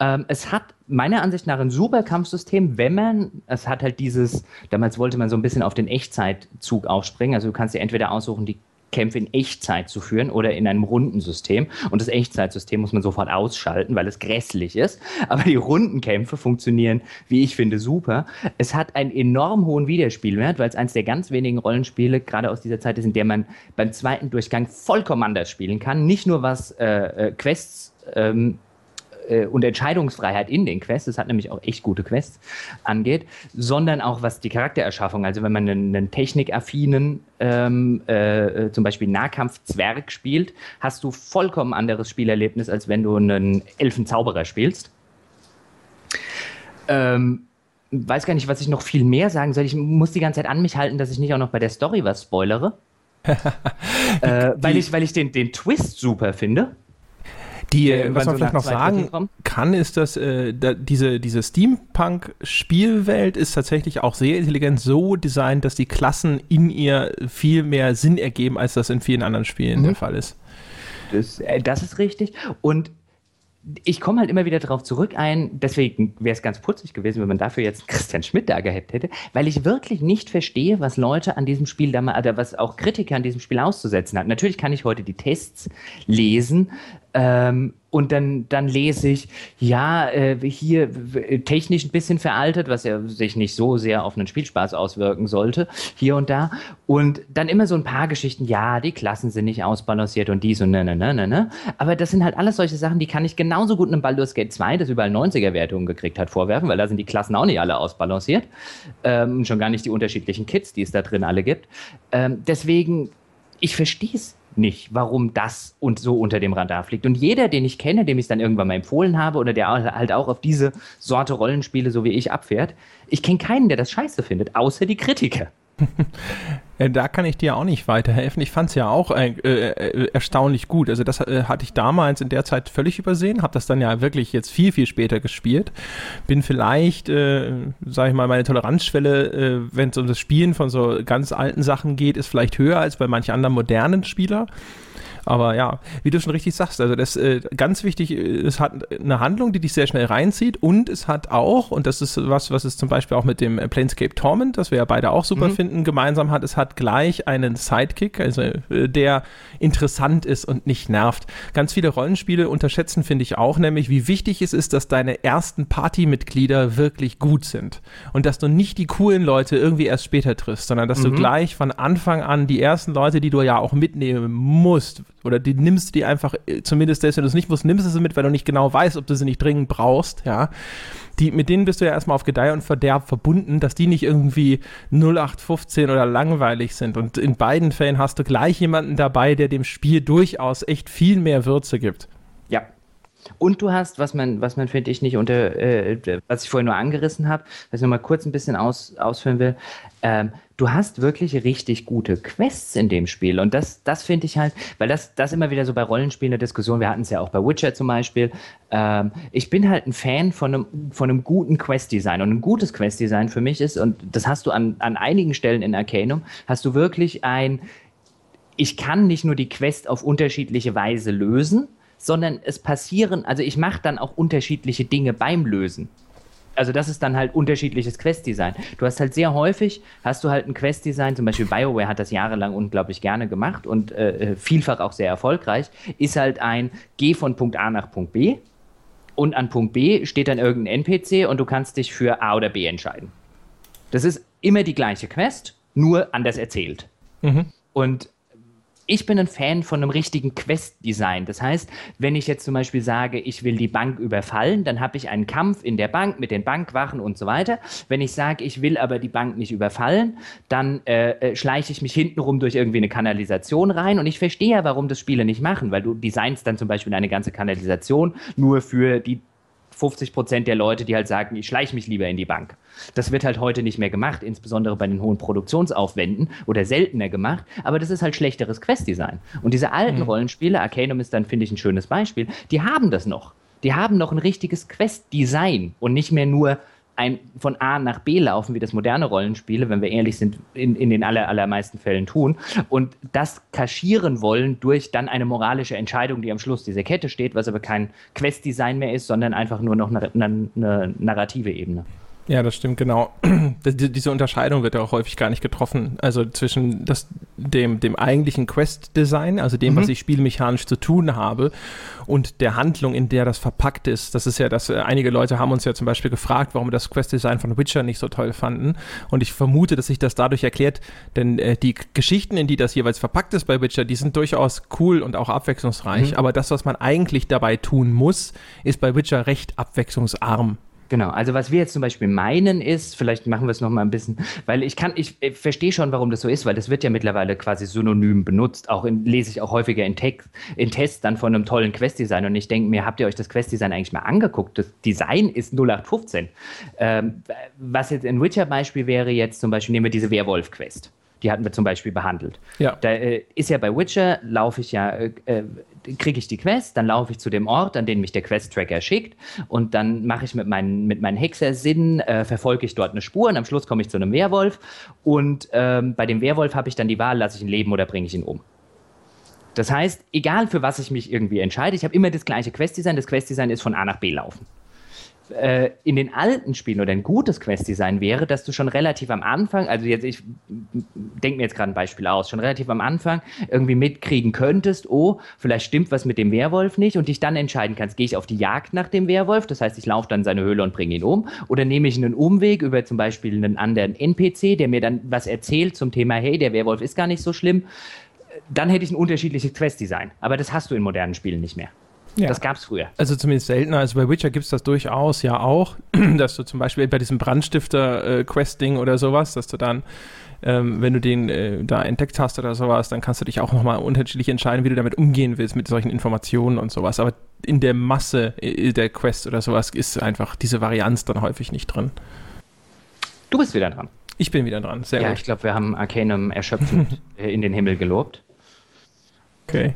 Ähm, es hat meiner Ansicht nach ein super Kampfsystem, wenn man, es hat halt dieses, damals wollte man so ein bisschen auf den Echtzeitzug aufspringen. Also du kannst dir entweder aussuchen, die Kämpfe in Echtzeit zu führen oder in einem Rundensystem. Und das Echtzeitsystem muss man sofort ausschalten, weil es grässlich ist. Aber die Rundenkämpfe funktionieren, wie ich finde, super. Es hat einen enorm hohen Wiederspielwert, weil es eines der ganz wenigen Rollenspiele gerade aus dieser Zeit ist, in der man beim zweiten Durchgang vollkommen anders spielen kann. Nicht nur was äh, äh Quests ähm, äh, und Entscheidungsfreiheit in den Quests, das hat nämlich auch echt gute Quests, angeht, sondern auch was die Charaktererschaffung, also wenn man einen, einen technikaffinen, ähm, äh, äh, zum Beispiel Nahkampf-Zwerg spielt, hast du vollkommen anderes Spielerlebnis, als wenn du einen Elfenzauberer spielst. Ähm, weiß gar nicht, was ich noch viel mehr sagen soll. Ich muss die ganze Zeit an mich halten, dass ich nicht auch noch bei der Story was spoilere. äh, weil ich, weil ich den, den Twist super finde. Die, äh, was man so vielleicht noch sagen kann, ist, dass äh, da, diese, diese Steampunk-Spielwelt ist tatsächlich auch sehr intelligent so designt, dass die Klassen in ihr viel mehr Sinn ergeben, als das in vielen anderen Spielen mhm. der Fall ist. Das, äh, das ist richtig. Und ich komme halt immer wieder darauf zurück ein, deswegen wäre es ganz putzig gewesen, wenn man dafür jetzt Christian Schmidt da gehabt hätte, weil ich wirklich nicht verstehe, was Leute an diesem Spiel, da mal, oder was auch Kritiker an diesem Spiel auszusetzen hat. Natürlich kann ich heute die Tests lesen, ähm, und dann, dann lese ich, ja, äh, hier technisch ein bisschen veraltet, was ja sich nicht so sehr auf einen Spielspaß auswirken sollte, hier und da. Und dann immer so ein paar Geschichten, ja, die Klassen sind nicht ausbalanciert und dies und ne, ne, ne, ne, ne. Aber das sind halt alles solche Sachen, die kann ich genauso gut einem Baldur's Gate 2, das überall 90er-Wertungen gekriegt hat, vorwerfen, weil da sind die Klassen auch nicht alle ausbalanciert. Ähm, schon gar nicht die unterschiedlichen Kits, die es da drin alle gibt. Ähm, deswegen, ich verstehe es nicht, warum das und so unter dem Radar fliegt. Und jeder, den ich kenne, dem ich es dann irgendwann mal empfohlen habe oder der halt auch auf diese Sorte Rollenspiele so wie ich abfährt, ich kenne keinen, der das scheiße findet, außer die Kritiker. Da kann ich dir auch nicht weiterhelfen. Ich fand es ja auch äh, äh, erstaunlich gut. Also das äh, hatte ich damals in der Zeit völlig übersehen, habe das dann ja wirklich jetzt viel, viel später gespielt. Bin vielleicht, äh, sage ich mal, meine Toleranzschwelle, äh, wenn es um das Spielen von so ganz alten Sachen geht, ist vielleicht höher als bei manch anderen modernen Spieler. Aber ja, wie du schon richtig sagst, also das äh, ganz wichtig, es hat eine Handlung, die dich sehr schnell reinzieht und es hat auch, und das ist was, was es zum Beispiel auch mit dem Planescape Torment, das wir ja beide auch super mhm. finden, gemeinsam hat, es hat gleich einen Sidekick, also äh, der interessant ist und nicht nervt. Ganz viele Rollenspiele unterschätzen, finde ich auch, nämlich wie wichtig es ist, dass deine ersten Partymitglieder wirklich gut sind und dass du nicht die coolen Leute irgendwie erst später triffst, sondern dass mhm. du gleich von Anfang an die ersten Leute, die du ja auch mitnehmen musst, oder die nimmst die einfach, äh, zumindest selbst wenn du es nicht musst, nimmst du sie mit, weil du nicht genau weißt, ob du sie nicht dringend brauchst, ja. Die, mit denen bist du ja erstmal auf Gedeih und Verderb verbunden, dass die nicht irgendwie 0815 oder langweilig sind. Und in beiden Fällen hast du gleich jemanden dabei, der dem Spiel durchaus echt viel mehr Würze gibt. Ja, und du hast, was man, was man finde ich nicht unter, äh, was ich vorhin nur angerissen habe, was ich nochmal kurz ein bisschen aus, ausführen will, ähm, du hast wirklich richtig gute Quests in dem Spiel. Und das, das finde ich halt, weil das, das immer wieder so bei Rollenspielen der Diskussion, wir hatten es ja auch bei Witcher zum Beispiel. Ähm, ich bin halt ein Fan von einem, von einem guten Quest-Design. Und ein gutes Quest-Design für mich ist, und das hast du an, an einigen Stellen in Arcanum, hast du wirklich ein, ich kann nicht nur die Quest auf unterschiedliche Weise lösen, sondern es passieren, also ich mache dann auch unterschiedliche Dinge beim Lösen. Also das ist dann halt unterschiedliches Quest-Design. Du hast halt sehr häufig, hast du halt ein Quest-Design, zum Beispiel BioWare hat das jahrelang unglaublich gerne gemacht und äh, vielfach auch sehr erfolgreich, ist halt ein, geh von Punkt A nach Punkt B und an Punkt B steht dann irgendein NPC und du kannst dich für A oder B entscheiden. Das ist immer die gleiche Quest, nur anders erzählt. Mhm. Und ich bin ein Fan von einem richtigen Quest-Design. Das heißt, wenn ich jetzt zum Beispiel sage, ich will die Bank überfallen, dann habe ich einen Kampf in der Bank mit den Bankwachen und so weiter. Wenn ich sage, ich will aber die Bank nicht überfallen, dann äh, äh, schleiche ich mich hintenrum durch irgendwie eine Kanalisation rein. Und ich verstehe ja, warum das Spiele nicht machen, weil du designst dann zum Beispiel eine ganze Kanalisation nur für die 50 Prozent der Leute, die halt sagen, ich schleiche mich lieber in die Bank. Das wird halt heute nicht mehr gemacht, insbesondere bei den hohen Produktionsaufwänden oder seltener gemacht, aber das ist halt schlechteres Questdesign. Und diese alten mhm. Rollenspiele, Arcanum ist dann, finde ich, ein schönes Beispiel, die haben das noch. Die haben noch ein richtiges Questdesign und nicht mehr nur ein, von A nach B laufen, wie das moderne Rollenspiele, wenn wir ehrlich sind, in, in den aller, allermeisten Fällen tun. Und das kaschieren wollen durch dann eine moralische Entscheidung, die am Schluss dieser Kette steht, was aber kein Questdesign mehr ist, sondern einfach nur noch eine, eine, eine narrative Ebene. Ja, das stimmt, genau. Diese Unterscheidung wird ja auch häufig gar nicht getroffen. Also zwischen das, dem, dem eigentlichen Quest-Design, also dem, mhm. was ich spielmechanisch zu tun habe, und der Handlung, in der das verpackt ist. Das ist ja das, äh, einige Leute haben uns ja zum Beispiel gefragt, warum wir das Quest-Design von Witcher nicht so toll fanden. Und ich vermute, dass sich das dadurch erklärt, denn äh, die Geschichten, in die das jeweils verpackt ist bei Witcher, die sind durchaus cool und auch abwechslungsreich. Mhm. Aber das, was man eigentlich dabei tun muss, ist bei Witcher recht abwechslungsarm. Genau, also was wir jetzt zum Beispiel meinen ist, vielleicht machen wir es nochmal ein bisschen, weil ich kann, ich, ich verstehe schon, warum das so ist, weil das wird ja mittlerweile quasi synonym benutzt, auch in, lese ich auch häufiger in, Text, in Tests dann von einem tollen Quest-Design und ich denke mir, habt ihr euch das Quest-Design eigentlich mal angeguckt? Das Design ist 0815. Ähm, was jetzt ein Witcher-Beispiel wäre jetzt zum Beispiel, nehmen wir diese Werwolf-Quest. Die hatten wir zum Beispiel behandelt. Ja. Da äh, ist ja bei Witcher, laufe ich ja, äh, äh kriege ich die Quest, dann laufe ich zu dem Ort, an den mich der Quest-Tracker schickt und dann mache ich mit meinen, mit meinen Hexersinnen, äh, verfolge ich dort eine Spur und am Schluss komme ich zu einem Werwolf und ähm, bei dem Werwolf habe ich dann die Wahl, lasse ich ihn leben oder bringe ich ihn um. Das heißt, egal für was ich mich irgendwie entscheide, ich habe immer das gleiche Quest-Design. Das Quest-Design ist von A nach B laufen äh, in den alten Spielen oder ein gutes Quest-Design wäre, dass du schon relativ am Anfang, also jetzt, ich denke mir jetzt gerade ein Beispiel aus, schon relativ am Anfang irgendwie mitkriegen könntest, oh, vielleicht stimmt was mit dem Werwolf nicht und dich dann entscheiden kannst, gehe ich auf die Jagd nach dem Werwolf, das heißt, ich laufe dann seine Höhle und bringe ihn um, oder nehme ich einen Umweg über zum Beispiel einen anderen NPC, der mir dann was erzählt zum Thema, hey, der Werwolf ist gar nicht so schlimm, dann hätte ich ein unterschiedliches Quest-Design. Aber das hast du in modernen Spielen nicht mehr. Ja. Das gab es früher. Also zumindest seltener. Also bei Witcher gibt es das durchaus ja auch, dass du zum Beispiel bei diesem Brandstifter-Questing äh, oder sowas, dass du dann, ähm, wenn du den äh, da entdeckt hast oder sowas, dann kannst du dich auch nochmal unterschiedlich entscheiden, wie du damit umgehen willst mit solchen Informationen und sowas. Aber in der Masse äh, der Quest oder sowas ist einfach diese Varianz dann häufig nicht drin. Du bist wieder dran. Ich bin wieder dran, sehr ja, gut. Ja, ich glaube, wir haben Arcanum erschöpfend in den Himmel gelobt. Okay,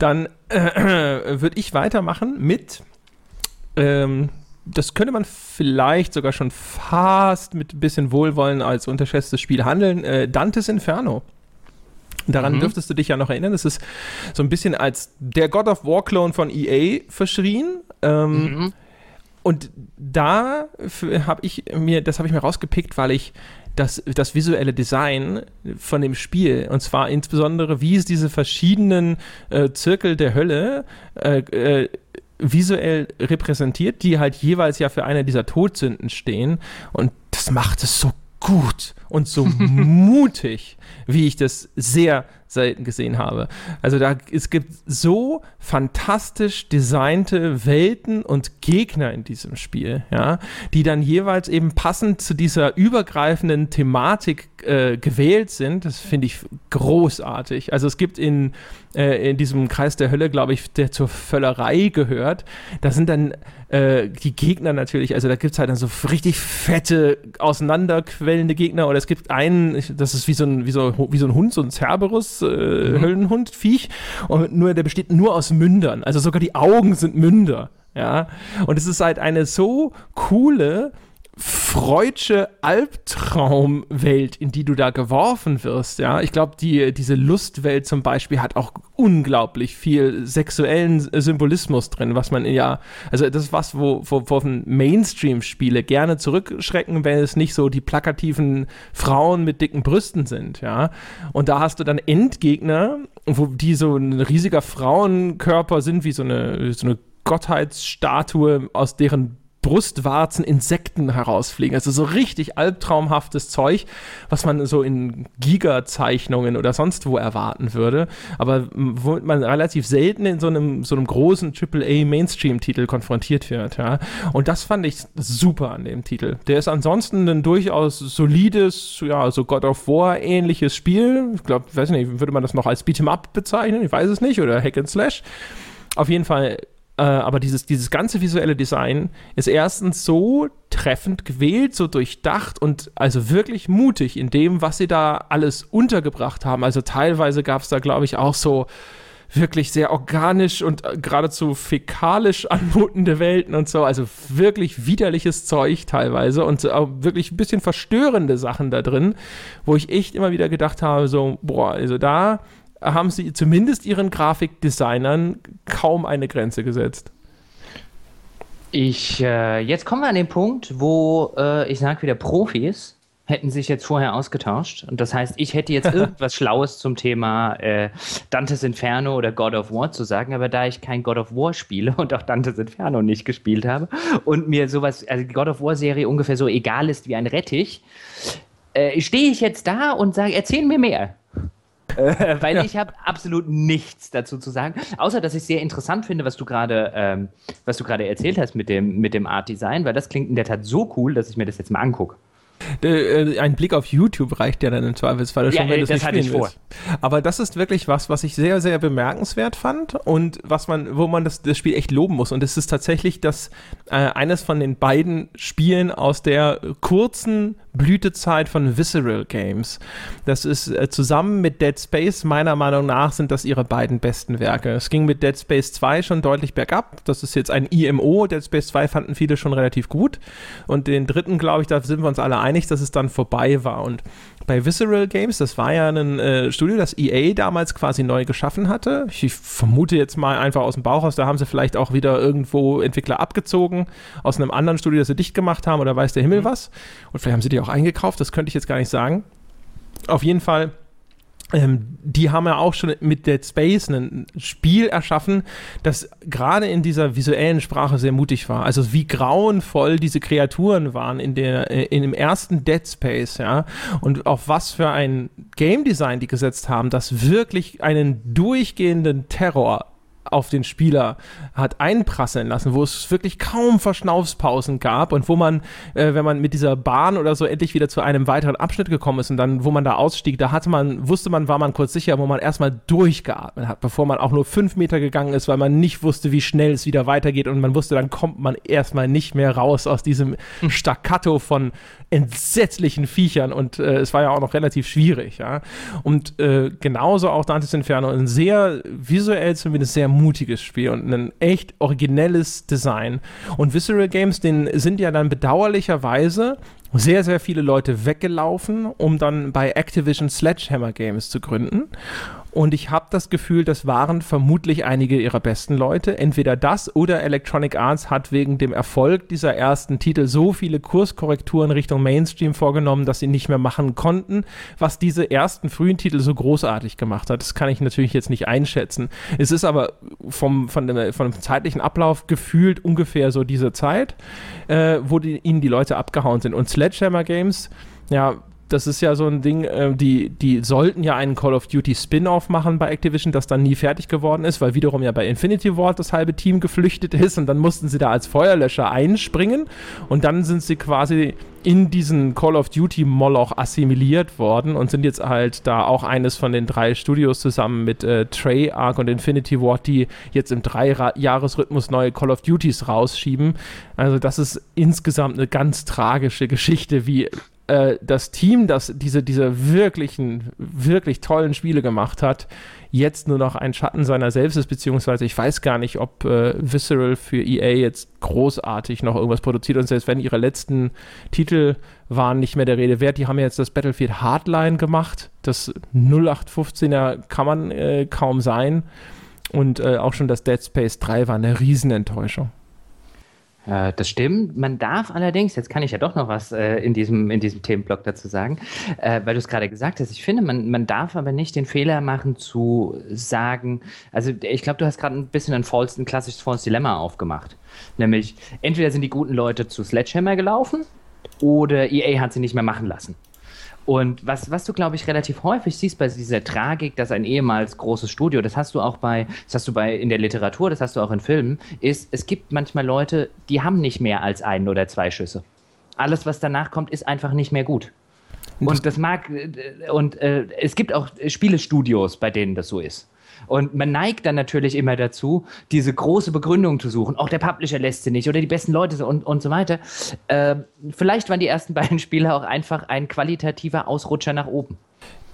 dann äh, würde ich weitermachen mit, ähm, das könnte man vielleicht sogar schon fast mit ein bisschen Wohlwollen als unterschätztes Spiel handeln, äh, Dantes Inferno. Daran mhm. dürftest du dich ja noch erinnern. Das ist so ein bisschen als der God of War Clone von EA verschrien. Ähm, mhm. Und da habe ich mir, das habe ich mir rausgepickt, weil ich das, das visuelle Design von dem Spiel, und zwar insbesondere, wie es diese verschiedenen äh, Zirkel der Hölle äh, äh, visuell repräsentiert, die halt jeweils ja für eine dieser Todsünden stehen. Und das macht es so gut und so mutig, wie ich das sehr selten gesehen habe. Also da es gibt so fantastisch designte Welten und Gegner in diesem Spiel, ja, die dann jeweils eben passend zu dieser übergreifenden Thematik äh, gewählt sind. Das finde ich großartig. Also es gibt in, äh, in diesem Kreis der Hölle, glaube ich, der zur Völlerei gehört, da sind dann äh, die Gegner natürlich, also da gibt es halt dann so richtig fette, auseinanderquellende Gegner oder es gibt einen, das ist wie so ein, wie so, wie so ein Hund, so ein Cerberus, äh, mhm. Höllenhund, Viech, und nur, der besteht nur aus Mündern. Also sogar die Augen sind Münder. Ja, und es ist halt eine so coole, freudsche Albtraumwelt, in die du da geworfen wirst, ja. Ich glaube, die, diese Lustwelt zum Beispiel hat auch unglaublich viel sexuellen Symbolismus drin, was man ja, also das ist was, wo, wo, wo Mainstream-Spiele gerne zurückschrecken, wenn es nicht so die plakativen Frauen mit dicken Brüsten sind, ja. Und da hast du dann Endgegner, wo die so ein riesiger Frauenkörper sind, wie so eine, so eine Gottheitsstatue, aus deren Brustwarzen Insekten herausfliegen. Also so richtig albtraumhaftes Zeug, was man so in Giga-Zeichnungen oder sonst wo erwarten würde. Aber wo man relativ selten in so einem, so einem großen AAA-Mainstream-Titel konfrontiert wird. Ja. Und das fand ich super an dem Titel. Der ist ansonsten ein durchaus solides, ja, so God of War-ähnliches Spiel. Ich glaube, weiß nicht, würde man das noch als Beat'em Up bezeichnen? Ich weiß es nicht. Oder Hack and Slash. Auf jeden Fall äh, aber dieses, dieses ganze visuelle Design ist erstens so treffend gewählt, so durchdacht und also wirklich mutig in dem, was sie da alles untergebracht haben. Also teilweise gab es da, glaube ich, auch so wirklich sehr organisch und äh, geradezu fäkalisch anmutende Welten und so. Also wirklich widerliches Zeug teilweise und auch wirklich ein bisschen verstörende Sachen da drin, wo ich echt immer wieder gedacht habe, so, boah, also da haben sie zumindest ihren Grafikdesignern kaum eine Grenze gesetzt. Ich, äh, jetzt kommen wir an den Punkt, wo äh, ich sage wieder Profis hätten sich jetzt vorher ausgetauscht. Und das heißt, ich hätte jetzt irgendwas Schlaues zum Thema äh, Dantes Inferno oder God of War zu sagen, aber da ich kein God of War spiele und auch Dantes Inferno nicht gespielt habe und mir sowas, also die God of War Serie ungefähr so egal ist wie ein Rettich, äh, stehe ich jetzt da und sage, erzähl mir mehr. Äh, weil ja. ich habe absolut nichts dazu zu sagen, außer dass ich sehr interessant finde, was du gerade, ähm, was du gerade erzählt hast mit dem mit dem Art Design, weil das klingt in der Tat so cool, dass ich mir das jetzt mal angucke. Äh, ein Blick auf YouTube reicht ja dann im Zweifelsfall schon, ja, wenn du es nicht spielen willst. Aber das ist wirklich was, was ich sehr, sehr bemerkenswert fand und was man, wo man das, das Spiel echt loben muss. Und es ist tatsächlich das äh, eines von den beiden Spielen aus der kurzen Blütezeit von Visceral Games. Das ist äh, zusammen mit Dead Space, meiner Meinung nach, sind das ihre beiden besten Werke. Es ging mit Dead Space 2 schon deutlich bergab. Das ist jetzt ein IMO. Dead Space 2 fanden viele schon relativ gut. Und den dritten, glaube ich, da sind wir uns alle einig, dass es dann vorbei war. Und bei Visceral Games, das war ja ein äh, Studio, das EA damals quasi neu geschaffen hatte. Ich vermute jetzt mal einfach aus dem Bauch aus, da haben sie vielleicht auch wieder irgendwo Entwickler abgezogen aus einem anderen Studio, das sie dicht gemacht haben oder weiß der Himmel mhm. was. Und vielleicht haben sie die auch eingekauft, das könnte ich jetzt gar nicht sagen. Auf jeden Fall ähm, die haben ja auch schon mit Dead Space ein Spiel erschaffen, das gerade in dieser visuellen Sprache sehr mutig war. Also wie grauenvoll diese Kreaturen waren in, der, äh, in dem ersten Dead Space, ja. Und auf was für ein Game Design die gesetzt haben, das wirklich einen durchgehenden Terror auf den Spieler hat einprasseln lassen, wo es wirklich kaum Verschnaufspausen gab und wo man, äh, wenn man mit dieser Bahn oder so endlich wieder zu einem weiteren Abschnitt gekommen ist und dann, wo man da ausstieg, da hatte man, wusste man, war man kurz sicher, wo man erstmal durchgeatmet hat, bevor man auch nur fünf Meter gegangen ist, weil man nicht wusste, wie schnell es wieder weitergeht und man wusste, dann kommt man erstmal nicht mehr raus aus diesem hm. Staccato von entsetzlichen Viechern und äh, es war ja auch noch relativ schwierig, ja. Und äh, genauso auch Dante's Inferno, ein sehr visuell zumindest sehr mutiges Spiel und ein echt originelles Design. Und Visceral Games, den sind ja dann bedauerlicherweise sehr, sehr viele Leute weggelaufen, um dann bei Activision Sledgehammer Games zu gründen. Und ich habe das Gefühl, das waren vermutlich einige ihrer besten Leute. Entweder das oder Electronic Arts hat wegen dem Erfolg dieser ersten Titel so viele Kurskorrekturen Richtung Mainstream vorgenommen, dass sie nicht mehr machen konnten, was diese ersten frühen Titel so großartig gemacht hat. Das kann ich natürlich jetzt nicht einschätzen. Es ist aber vom, von dem, vom zeitlichen Ablauf gefühlt ungefähr so diese Zeit, äh, wo die, ihnen die Leute abgehauen sind. Und Sledgehammer Games, ja, das ist ja so ein Ding, äh, die, die sollten ja einen Call of Duty Spin-off machen bei Activision, das dann nie fertig geworden ist, weil wiederum ja bei Infinity Ward das halbe Team geflüchtet ist und dann mussten sie da als Feuerlöscher einspringen und dann sind sie quasi in diesen Call of Duty Moloch assimiliert worden und sind jetzt halt da auch eines von den drei Studios zusammen mit äh, Treyarch und Infinity Ward, die jetzt im Drei-Jahres-Rhythmus neue Call of Duties rausschieben. Also das ist insgesamt eine ganz tragische Geschichte, wie äh, das Team, das diese, diese wirklichen, wirklich tollen Spiele gemacht hat, jetzt nur noch ein Schatten seiner selbst ist, beziehungsweise ich weiß gar nicht, ob äh, Visceral für EA jetzt großartig noch irgendwas produziert und selbst wenn ihre letzten Titel waren nicht mehr der Rede wert, die haben ja jetzt das Battlefield Hardline gemacht, das 0815er kann man äh, kaum sein und äh, auch schon das Dead Space 3 war eine Riesenenttäuschung. Äh, das stimmt. Man darf allerdings, jetzt kann ich ja doch noch was äh, in, diesem, in diesem Themenblock dazu sagen, äh, weil du es gerade gesagt hast. Ich finde, man, man darf aber nicht den Fehler machen zu sagen, also ich glaube, du hast gerade ein bisschen ein, false, ein klassisches False Dilemma aufgemacht. Nämlich, entweder sind die guten Leute zu Sledgehammer gelaufen oder EA hat sie nicht mehr machen lassen. Und was, was du, glaube ich, relativ häufig siehst bei dieser Tragik, dass ein ehemals großes Studio, das hast du auch bei, das hast du bei in der Literatur, das hast du auch in Filmen, ist, es gibt manchmal Leute, die haben nicht mehr als einen oder zwei Schüsse. Alles, was danach kommt, ist einfach nicht mehr gut. Und das mag, äh, und äh, es gibt auch Spielestudios, bei denen das so ist. Und man neigt dann natürlich immer dazu, diese große Begründung zu suchen. Auch der Publisher lässt sie nicht oder die besten Leute und, und so weiter. Äh, vielleicht waren die ersten beiden Spiele auch einfach ein qualitativer Ausrutscher nach oben.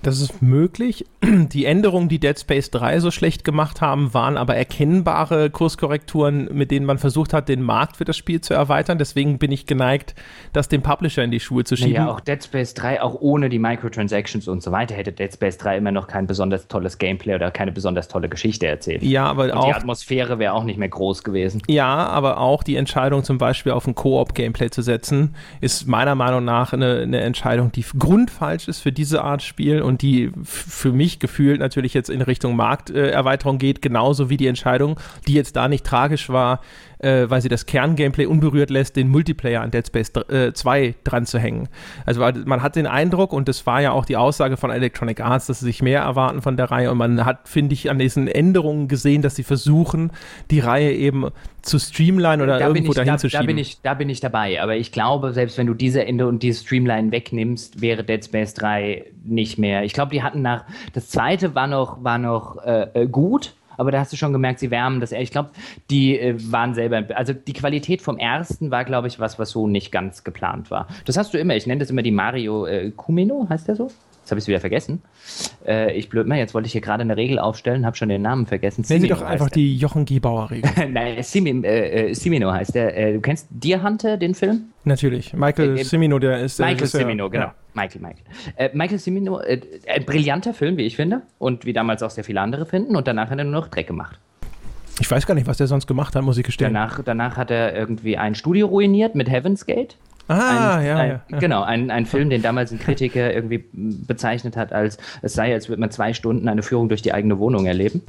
Das ist möglich. Die Änderungen, die Dead Space 3 so schlecht gemacht haben, waren aber erkennbare Kurskorrekturen, mit denen man versucht hat, den Markt für das Spiel zu erweitern. Deswegen bin ich geneigt, das dem Publisher in die Schuhe zu schieben. Ja, auch Dead Space 3, auch ohne die Microtransactions und so weiter, hätte Dead Space 3 immer noch kein besonders tolles Gameplay oder keine besonders tolle Geschichte erzählt. Ja, aber und auch. Die Atmosphäre wäre auch nicht mehr groß gewesen. Ja, aber auch die Entscheidung, zum Beispiel auf ein Koop-Gameplay zu setzen, ist meiner Meinung nach eine, eine Entscheidung, die grundfalsch ist für diese Art Spiel und die für mich gefühlt natürlich jetzt in Richtung Markterweiterung äh, geht, genauso wie die Entscheidung, die jetzt da nicht tragisch war, äh, weil sie das Kerngameplay unberührt lässt, den Multiplayer an Dead Space äh, 2 dran zu hängen. Also man hat den Eindruck, und das war ja auch die Aussage von Electronic Arts, dass sie sich mehr erwarten von der Reihe und man hat, finde ich, an diesen Änderungen gesehen, dass sie versuchen, die Reihe eben zu streamline oder da irgendwo ich, dahin da, zu schieben. Da bin, ich, da bin ich dabei, aber ich glaube, selbst wenn du diese Ende und diese Streamline wegnimmst, wäre Dead Space 3 nicht mehr. Ich glaube, die hatten nach, das zweite war noch, war noch äh, äh gut, aber da hast du schon gemerkt, sie wärmen das. Ich glaube, die äh, waren selber, also die Qualität vom ersten war, glaube ich, was, was so nicht ganz geplant war. Das hast du immer, ich nenne das immer die Mario äh, Kumino, heißt der so? Jetzt habe ich es wieder vergessen. Äh, ich blöd mal, jetzt wollte ich hier gerade eine Regel aufstellen, habe schon den Namen vergessen. Sie doch einfach die Jochen Giebauer-Regel. Nein, Simi, äh, äh, Simino heißt der. Äh, du kennst Deer Hunter, den Film? Natürlich. Michael äh, Simino, der ist der Michael Simino, genau. Ja. Michael, Michael. Äh, Michael Simino, ein brillanter Film, wie ich finde. Und wie damals auch sehr viele andere finden. Und danach hat er nur noch Dreck gemacht. Ich weiß gar nicht, was der sonst gemacht hat, muss ich gestehen. Danach, danach hat er irgendwie ein Studio ruiniert mit Heaven's Gate. Ah, ein, ja, ein, ja, Genau, ein, ein Film, den damals ein Kritiker irgendwie bezeichnet hat, als es sei, als würde man zwei Stunden eine Führung durch die eigene Wohnung erleben.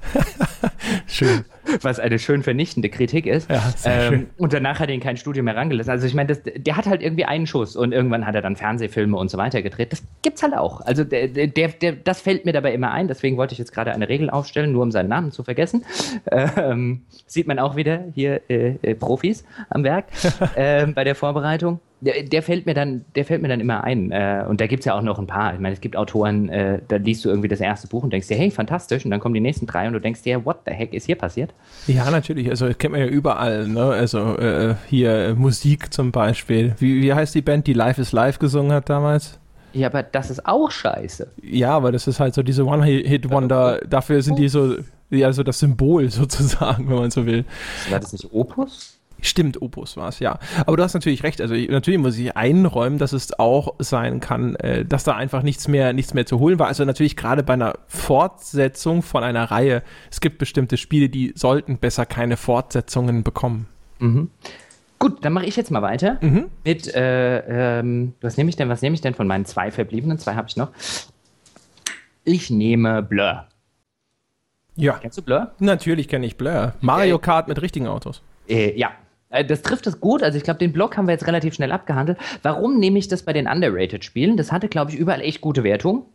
schön. Was eine schön vernichtende Kritik ist. Ja, ähm. Und danach hat er ihn kein Studio mehr rangelassen. Also ich meine, der hat halt irgendwie einen Schuss und irgendwann hat er dann Fernsehfilme und so weiter gedreht. Das gibt's halt auch. Also der, der, der, das fällt mir dabei immer ein. Deswegen wollte ich jetzt gerade eine Regel aufstellen, nur um seinen Namen zu vergessen. Ähm, sieht man auch wieder hier äh, äh, Profis am Werk äh, bei der Vorbereitung der, der, fällt mir dann, der fällt mir dann immer ein. Äh, und da gibt es ja auch noch ein paar. Ich meine, es gibt Autoren, äh, da liest du irgendwie das erste Buch und denkst dir, hey, fantastisch. Und dann kommen die nächsten drei und du denkst dir, what the heck ist hier passiert? Ja, natürlich. Also das kennt man ja überall. Ne? Also äh, hier äh, Musik zum Beispiel. Wie, wie heißt die Band, die Life is Life gesungen hat damals? Ja, aber das ist auch scheiße. Ja, aber das ist halt so diese One-Hit-Wonder. Dafür sind die so, ja, so das Symbol sozusagen, wenn man so will. War das nicht Opus? Stimmt, Opus war es, ja. Aber du hast natürlich recht. Also natürlich muss ich einräumen, dass es auch sein kann, äh, dass da einfach nichts mehr, nichts mehr zu holen war. Also natürlich gerade bei einer Fortsetzung von einer Reihe, es gibt bestimmte Spiele, die sollten besser keine Fortsetzungen bekommen. Mhm. Gut, dann mache ich jetzt mal weiter mhm. mit, äh, ähm, was nehme ich denn, was nehme ich denn von meinen zwei verbliebenen? Zwei habe ich noch. Ich nehme Blur. Ja. Kennst du Blur? Natürlich kenne ich Blur. Mario Kart mit richtigen Autos. Äh, ja, das trifft es gut. Also ich glaube, den Block haben wir jetzt relativ schnell abgehandelt. Warum nehme ich das bei den Underrated-Spielen? Das hatte, glaube ich, überall echt gute Wertung.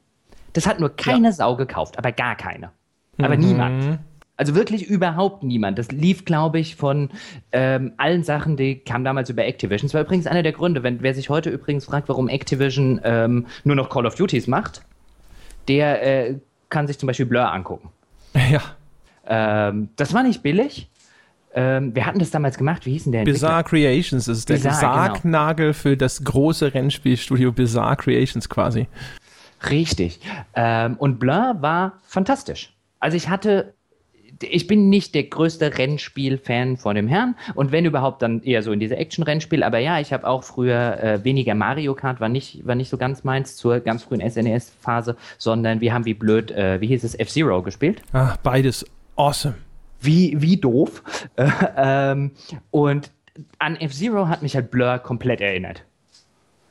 Das hat nur keine ja. Sau gekauft, aber gar keine. Aber mhm. niemand. Also wirklich überhaupt niemand. Das lief, glaube ich, von ähm, allen Sachen, die kamen damals über Activision. Das war übrigens einer der Gründe, wenn wer sich heute übrigens fragt, warum Activision ähm, nur noch Call of Duties macht, der äh, kann sich zum Beispiel Blur angucken. Ja. Ähm, das war nicht billig. Ähm, wir hatten das damals gemacht. Wie hieß denn der? Bizarre Creations das ist der genau. Sargnagel genau. für das große Rennspielstudio Bizarre Creations quasi. Richtig. Ähm, und Blur war fantastisch. Also ich hatte ich bin nicht der größte Rennspiel-Fan von dem Herrn und wenn überhaupt dann eher so in diese Action-Rennspiel. Aber ja, ich habe auch früher äh, weniger Mario Kart, war nicht, war nicht so ganz meins zur ganz frühen SNES-Phase, sondern wir haben wie blöd, äh, wie hieß es, F-Zero gespielt. Ah, beides awesome wie, wie doof. Äh, ähm, und an F-Zero hat mich halt Blur komplett erinnert.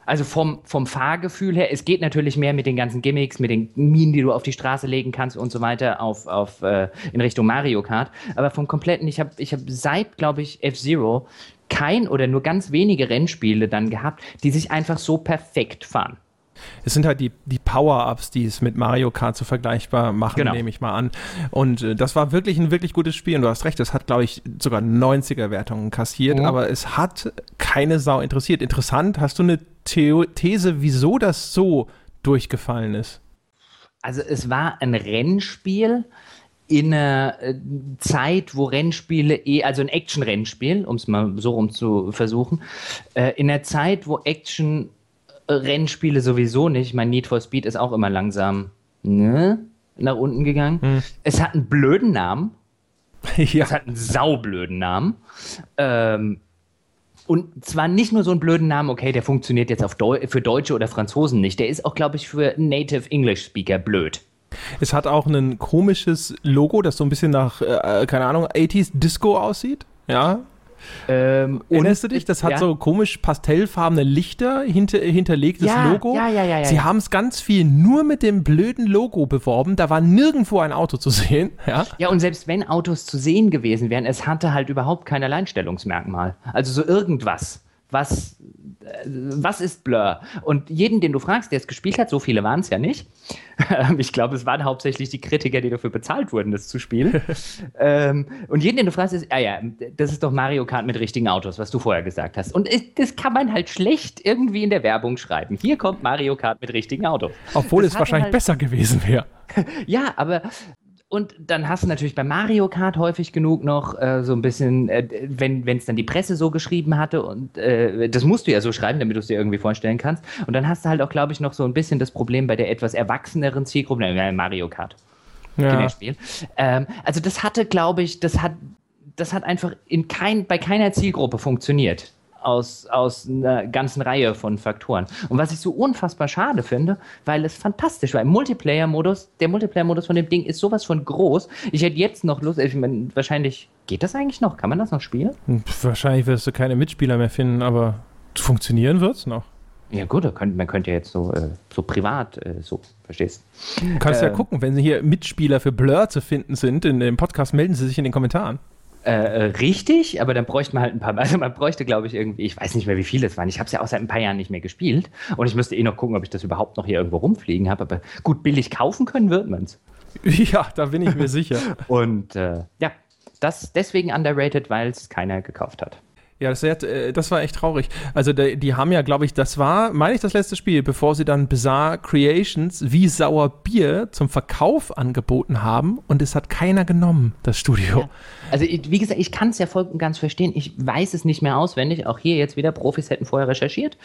Also vom, vom Fahrgefühl her, es geht natürlich mehr mit den ganzen Gimmicks, mit den Minen, die du auf die Straße legen kannst und so weiter, auf, auf, äh, in Richtung Mario Kart. Aber vom kompletten, ich habe ich hab seit, glaube ich, F-Zero kein oder nur ganz wenige Rennspiele dann gehabt, die sich einfach so perfekt fahren es sind halt die, die Power-Ups, die es mit Mario Kart so vergleichbar machen, genau. nehme ich mal an. Und äh, das war wirklich ein wirklich gutes Spiel. Und du hast recht, es hat, glaube ich, sogar 90er-Wertungen kassiert, mhm. aber es hat keine Sau interessiert. Interessant, hast du eine The These, wieso das so durchgefallen ist? Also es war ein Rennspiel, in einer äh, Zeit, wo Rennspiele eh, also ein Action-Rennspiel, um es mal so rum zu versuchen, äh, in einer Zeit, wo Action Rennspiele sowieso nicht. Mein Need for Speed ist auch immer langsam ne, nach unten gegangen. Hm. Es hat einen blöden Namen. ja. Es hat einen saublöden Namen. Ähm, und zwar nicht nur so einen blöden Namen, okay, der funktioniert jetzt auf Deu für Deutsche oder Franzosen nicht. Der ist auch, glaube ich, für Native English Speaker blöd. Es hat auch ein komisches Logo, das so ein bisschen nach, äh, keine Ahnung, 80s Disco aussieht. Ja, ähm, Erinnerst du dich? Das hat ja. so komisch pastellfarbene Lichter, hinter, hinterlegtes ja, Logo. Ja, ja, ja, ja. Sie haben es ganz viel nur mit dem blöden Logo beworben. Da war nirgendwo ein Auto zu sehen. Ja, ja und selbst wenn Autos zu sehen gewesen wären, es hatte halt überhaupt kein Alleinstellungsmerkmal. Also so irgendwas was, äh, was ist Blur? Und jeden, den du fragst, der es gespielt hat, so viele waren es ja nicht. ich glaube, es waren hauptsächlich die Kritiker, die dafür bezahlt wurden, das zu spielen. ähm, und jeden, den du fragst, ist, ah ja, das ist doch Mario Kart mit richtigen Autos, was du vorher gesagt hast. Und das kann man halt schlecht irgendwie in der Werbung schreiben. Hier kommt Mario Kart mit richtigen Autos. Obwohl das es wahrscheinlich halt besser gewesen wäre. ja, aber und dann hast du natürlich bei Mario Kart häufig genug noch äh, so ein bisschen, äh, wenn es dann die Presse so geschrieben hatte und äh, das musst du ja so schreiben, damit du es dir irgendwie vorstellen kannst. Und dann hast du halt auch, glaube ich, noch so ein bisschen das Problem bei der etwas erwachseneren Zielgruppe, äh, Mario Kart. Ja. Ähm, also das hatte, glaube ich, das hat, das hat einfach in kein, bei keiner Zielgruppe funktioniert aus, aus einer ganzen Reihe von Faktoren. Und was ich so unfassbar schade finde, weil es fantastisch war. Im Multiplayer-Modus, der Multiplayer-Modus von dem Ding ist sowas von groß. Ich hätte jetzt noch Lust, ich meine, wahrscheinlich, geht das eigentlich noch? Kann man das noch spielen? Wahrscheinlich wirst du keine Mitspieler mehr finden, aber funktionieren wird es noch. Ja gut, man könnte ja jetzt so, äh, so privat, äh, so, verstehst du? kannst äh, ja gucken, wenn hier Mitspieler für Blur zu finden sind in dem Podcast, melden sie sich in den Kommentaren. Äh, äh, richtig, aber dann bräuchte man halt ein paar, also man bräuchte, glaube ich, irgendwie, ich weiß nicht mehr, wie viele es waren. Ich habe es ja auch seit ein paar Jahren nicht mehr gespielt und ich müsste eh noch gucken, ob ich das überhaupt noch hier irgendwo rumfliegen habe. Aber gut, billig kaufen können wird man es. Ja, da bin ich mir sicher. und äh, ja, das deswegen underrated, weil es keiner gekauft hat. Ja, das, äh, das, war echt traurig. Also die, die haben ja, glaube ich, das war, meine ich, das letzte Spiel, bevor sie dann Bizarre Creations wie Sauer Bier zum Verkauf angeboten haben und es hat keiner genommen, das Studio. Ja. Also wie gesagt, ich kann es ja voll und ganz verstehen. Ich weiß es nicht mehr auswendig. Auch hier jetzt wieder, Profis hätten vorher recherchiert.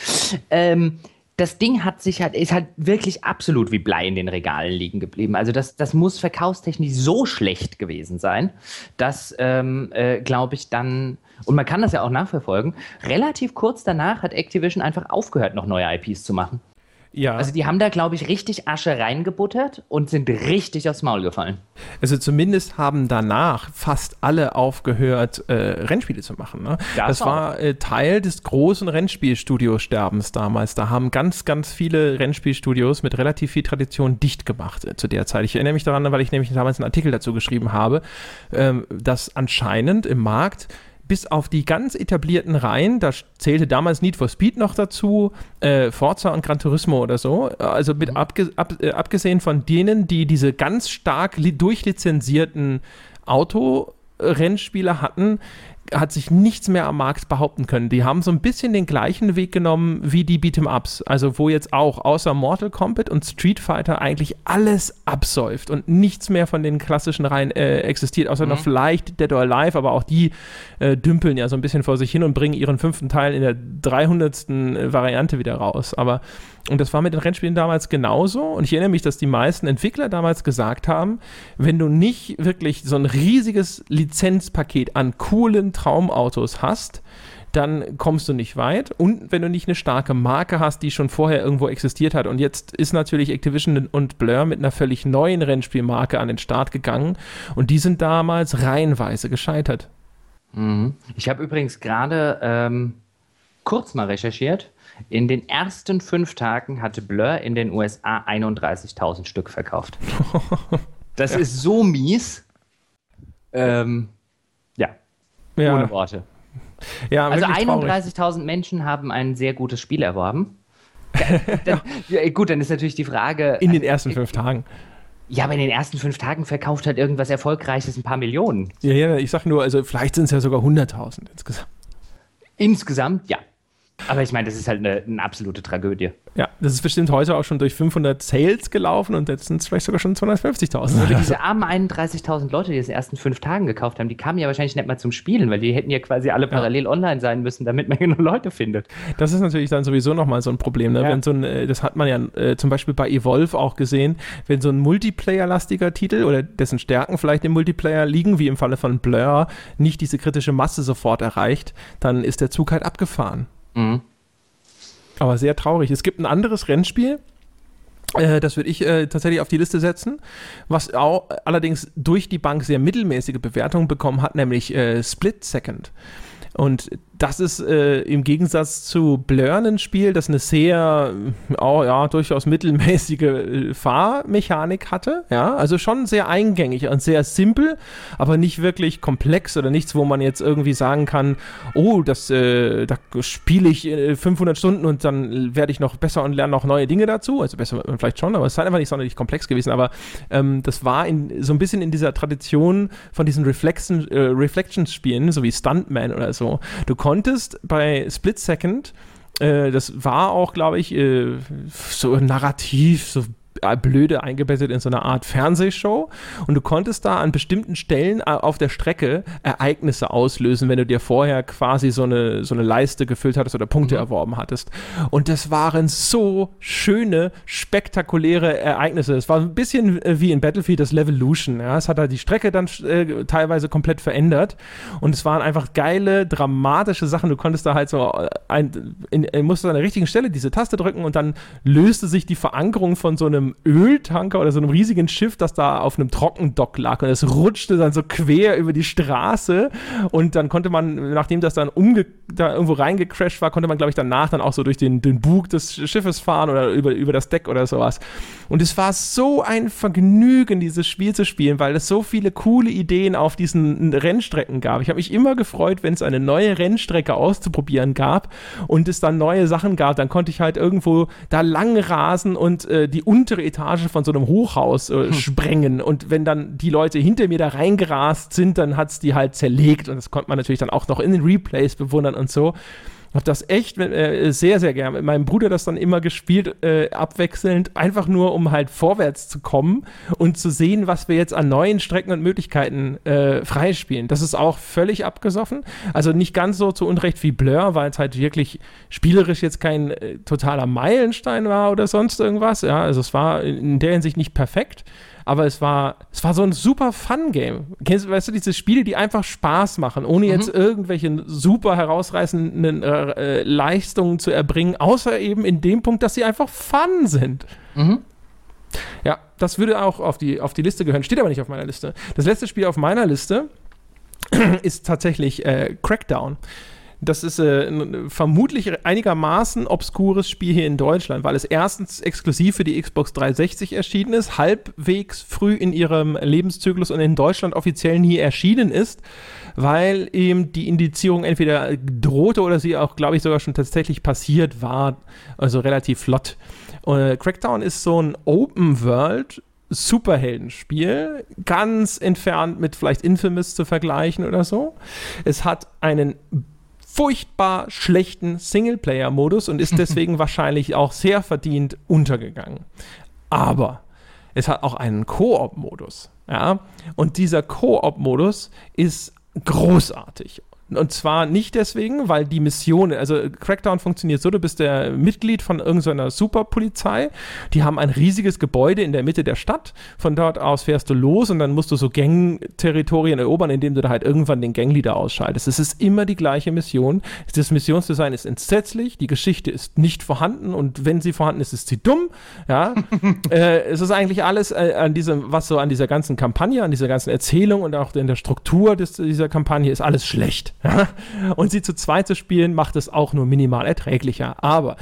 Ähm, das Ding hat sich halt, ist halt wirklich absolut wie Blei in den Regalen liegen geblieben. Also das, das muss verkaufstechnisch so schlecht gewesen sein, dass, ähm, äh, glaube ich, dann und man kann das ja auch nachverfolgen, relativ kurz danach hat Activision einfach aufgehört, noch neue IPs zu machen. Ja. Also die haben da, glaube ich, richtig Asche reingebuttert und sind richtig aufs Maul gefallen. Also zumindest haben danach fast alle aufgehört, äh, Rennspiele zu machen. Ne? Das, das war äh, Teil des großen Rennspielstudio-Sterbens damals. Da haben ganz, ganz viele Rennspielstudios mit relativ viel Tradition dicht gemacht äh, zu der Zeit. Ich erinnere mich daran, weil ich nämlich damals einen Artikel dazu geschrieben habe, ähm, dass anscheinend im Markt bis auf die ganz etablierten Reihen, da zählte damals Need for Speed noch dazu, äh, Forza und Gran Turismo oder so, also mit mhm. abge ab, äh, abgesehen von denen, die diese ganz stark durchlizenzierten Autorennspiele hatten, hat sich nichts mehr am Markt behaupten können. Die haben so ein bisschen den gleichen Weg genommen wie die Beat'em-Ups. Also wo jetzt auch außer Mortal Kombat und Street Fighter eigentlich alles absäuft und nichts mehr von den klassischen Reihen äh, existiert, außer mhm. noch vielleicht Dead or Alive, aber auch die äh, dümpeln ja so ein bisschen vor sich hin und bringen ihren fünften Teil in der 300. Variante wieder raus. Aber und das war mit den Rennspielen damals genauso. Und ich erinnere mich, dass die meisten Entwickler damals gesagt haben, wenn du nicht wirklich so ein riesiges Lizenzpaket an coolen Traumautos hast, dann kommst du nicht weit. Und wenn du nicht eine starke Marke hast, die schon vorher irgendwo existiert hat. Und jetzt ist natürlich Activision und Blur mit einer völlig neuen Rennspielmarke an den Start gegangen. Und die sind damals reihenweise gescheitert. Mhm. Ich habe übrigens gerade ähm, kurz mal recherchiert. In den ersten fünf Tagen hatte Blur in den USA 31.000 Stück verkauft. Das ja. ist so mies. Ähm, ja. ja. Ohne Worte. Ja, also 31.000 Menschen haben ein sehr gutes Spiel erworben. dann, ja, gut, dann ist natürlich die Frage. In den ersten fünf Tagen. Ja, aber in den ersten fünf Tagen verkauft halt irgendwas Erfolgreiches ein paar Millionen. Ja, ja, ich sag nur, also vielleicht sind es ja sogar 100.000 insgesamt. Insgesamt, ja. Aber ich meine, das ist halt eine, eine, absolute Tragödie. Ja, das ist bestimmt heute auch schon durch 500 Sales gelaufen und jetzt sind es vielleicht sogar schon 250.000. Also diese armen 31.000 Leute, die es in den ersten fünf Tagen gekauft haben, die kamen ja wahrscheinlich nicht mal zum Spielen, weil die hätten ja quasi alle parallel ja. online sein müssen, damit man genug Leute findet. Das ist natürlich dann sowieso nochmal so ein Problem. Ne? Ja. Wenn so ein, äh, das hat man ja äh, zum Beispiel bei Evolve auch gesehen, wenn so ein Multiplayer-lastiger Titel oder dessen Stärken vielleicht im Multiplayer liegen, wie im Falle von Blur, nicht diese kritische Masse sofort erreicht, dann ist der Zug halt abgefahren. Mhm. Aber sehr traurig. Es gibt ein anderes Rennspiel, äh, das würde ich äh, tatsächlich auf die Liste setzen, was auch allerdings durch die Bank sehr mittelmäßige Bewertungen bekommen hat, nämlich äh, Split Second. Und das ist äh, im Gegensatz zu Blur ein Spiel, das eine sehr, oh, ja, durchaus mittelmäßige äh, Fahrmechanik hatte. Ja, also schon sehr eingängig und sehr simpel, aber nicht wirklich komplex oder nichts, wo man jetzt irgendwie sagen kann, oh, das, äh, da spiele ich 500 äh, Stunden und dann werde ich noch besser und lerne noch neue Dinge dazu. Also besser vielleicht schon, aber es ist halt einfach nicht sonderlich komplex gewesen. Aber ähm, das war in, so ein bisschen in dieser Tradition von diesen Reflection, äh, Reflections-Spielen, so wie Stuntman oder so. Du konntest bei Split Second äh, das war auch, glaube ich, äh, so narrativ, so blöde eingebettet in so eine Art Fernsehshow und du konntest da an bestimmten Stellen äh, auf der Strecke Ereignisse auslösen, wenn du dir vorher quasi so eine, so eine Leiste gefüllt hattest oder Punkte mhm. erworben hattest. Und das waren so schöne, spektakuläre Ereignisse. Es war ein bisschen äh, wie in Battlefield das Levolution. Ja? Es hat halt die Strecke dann äh, teilweise komplett verändert und es waren einfach geile, dramatische Sachen. Du konntest da halt so ein, in, in, musstest an der richtigen Stelle diese Taste drücken und dann löste sich die Verankerung von so einem Öltanker oder so einem riesigen Schiff, das da auf einem Trockendock lag und es rutschte dann so quer über die Straße und dann konnte man, nachdem das dann umge da irgendwo reingecrashed war, konnte man, glaube ich, danach dann auch so durch den, den Bug des Schiffes fahren oder über, über das Deck oder sowas. Und es war so ein Vergnügen, dieses Spiel zu spielen, weil es so viele coole Ideen auf diesen Rennstrecken gab. Ich habe mich immer gefreut, wenn es eine neue Rennstrecke auszuprobieren gab und es dann neue Sachen gab. Dann konnte ich halt irgendwo da lang rasen und äh, die untere Etage von so einem Hochhaus äh, hm. sprengen. Und wenn dann die Leute hinter mir da reingerast sind, dann hat es die halt zerlegt. Und das konnte man natürlich dann auch noch in den Replays bewundern und so habe das echt äh, sehr, sehr gern mit meinem Bruder das dann immer gespielt, äh, abwechselnd, einfach nur, um halt vorwärts zu kommen und zu sehen, was wir jetzt an neuen Strecken und Möglichkeiten äh, freispielen. Das ist auch völlig abgesoffen. Also nicht ganz so zu Unrecht wie Blur, weil es halt wirklich spielerisch jetzt kein äh, totaler Meilenstein war oder sonst irgendwas. Ja, also es war in der Hinsicht nicht perfekt aber es war, es war so ein super Fun-Game. Kennst weißt du, diese Spiele, die einfach Spaß machen, ohne mhm. jetzt irgendwelche super herausreißenden äh, äh, Leistungen zu erbringen, außer eben in dem Punkt, dass sie einfach Fun sind. Mhm. Ja, das würde auch auf die, auf die Liste gehören, steht aber nicht auf meiner Liste. Das letzte Spiel auf meiner Liste ist tatsächlich äh, Crackdown. Das ist äh, vermutlich einigermaßen obskures Spiel hier in Deutschland, weil es erstens exklusiv für die Xbox 360 erschienen ist, halbwegs früh in ihrem Lebenszyklus und in Deutschland offiziell nie erschienen ist, weil eben die Indizierung entweder drohte oder sie auch, glaube ich, sogar schon tatsächlich passiert war, also relativ flott. Äh, Crackdown ist so ein Open World Superheldenspiel, ganz entfernt mit vielleicht Infamous zu vergleichen oder so. Es hat einen furchtbar schlechten Singleplayer-Modus und ist deswegen wahrscheinlich auch sehr verdient untergegangen. Aber es hat auch einen Koop-Modus. Ja? Und dieser Koop-Modus ist großartig. Und zwar nicht deswegen, weil die Mission, also Crackdown funktioniert so, du bist der Mitglied von irgendeiner Superpolizei, die haben ein riesiges Gebäude in der Mitte der Stadt, von dort aus fährst du los und dann musst du so Gang-Territorien erobern, indem du da halt irgendwann den Gangleader ausschaltest. Es ist immer die gleiche Mission. Das Missionsdesign ist entsetzlich, die Geschichte ist nicht vorhanden und wenn sie vorhanden ist, ist sie dumm. Ja, äh, es ist eigentlich alles äh, an diesem, was so an dieser ganzen Kampagne, an dieser ganzen Erzählung und auch in der Struktur des, dieser Kampagne ist alles schlecht. Und sie zu zweit zu spielen, macht es auch nur minimal erträglicher. Aber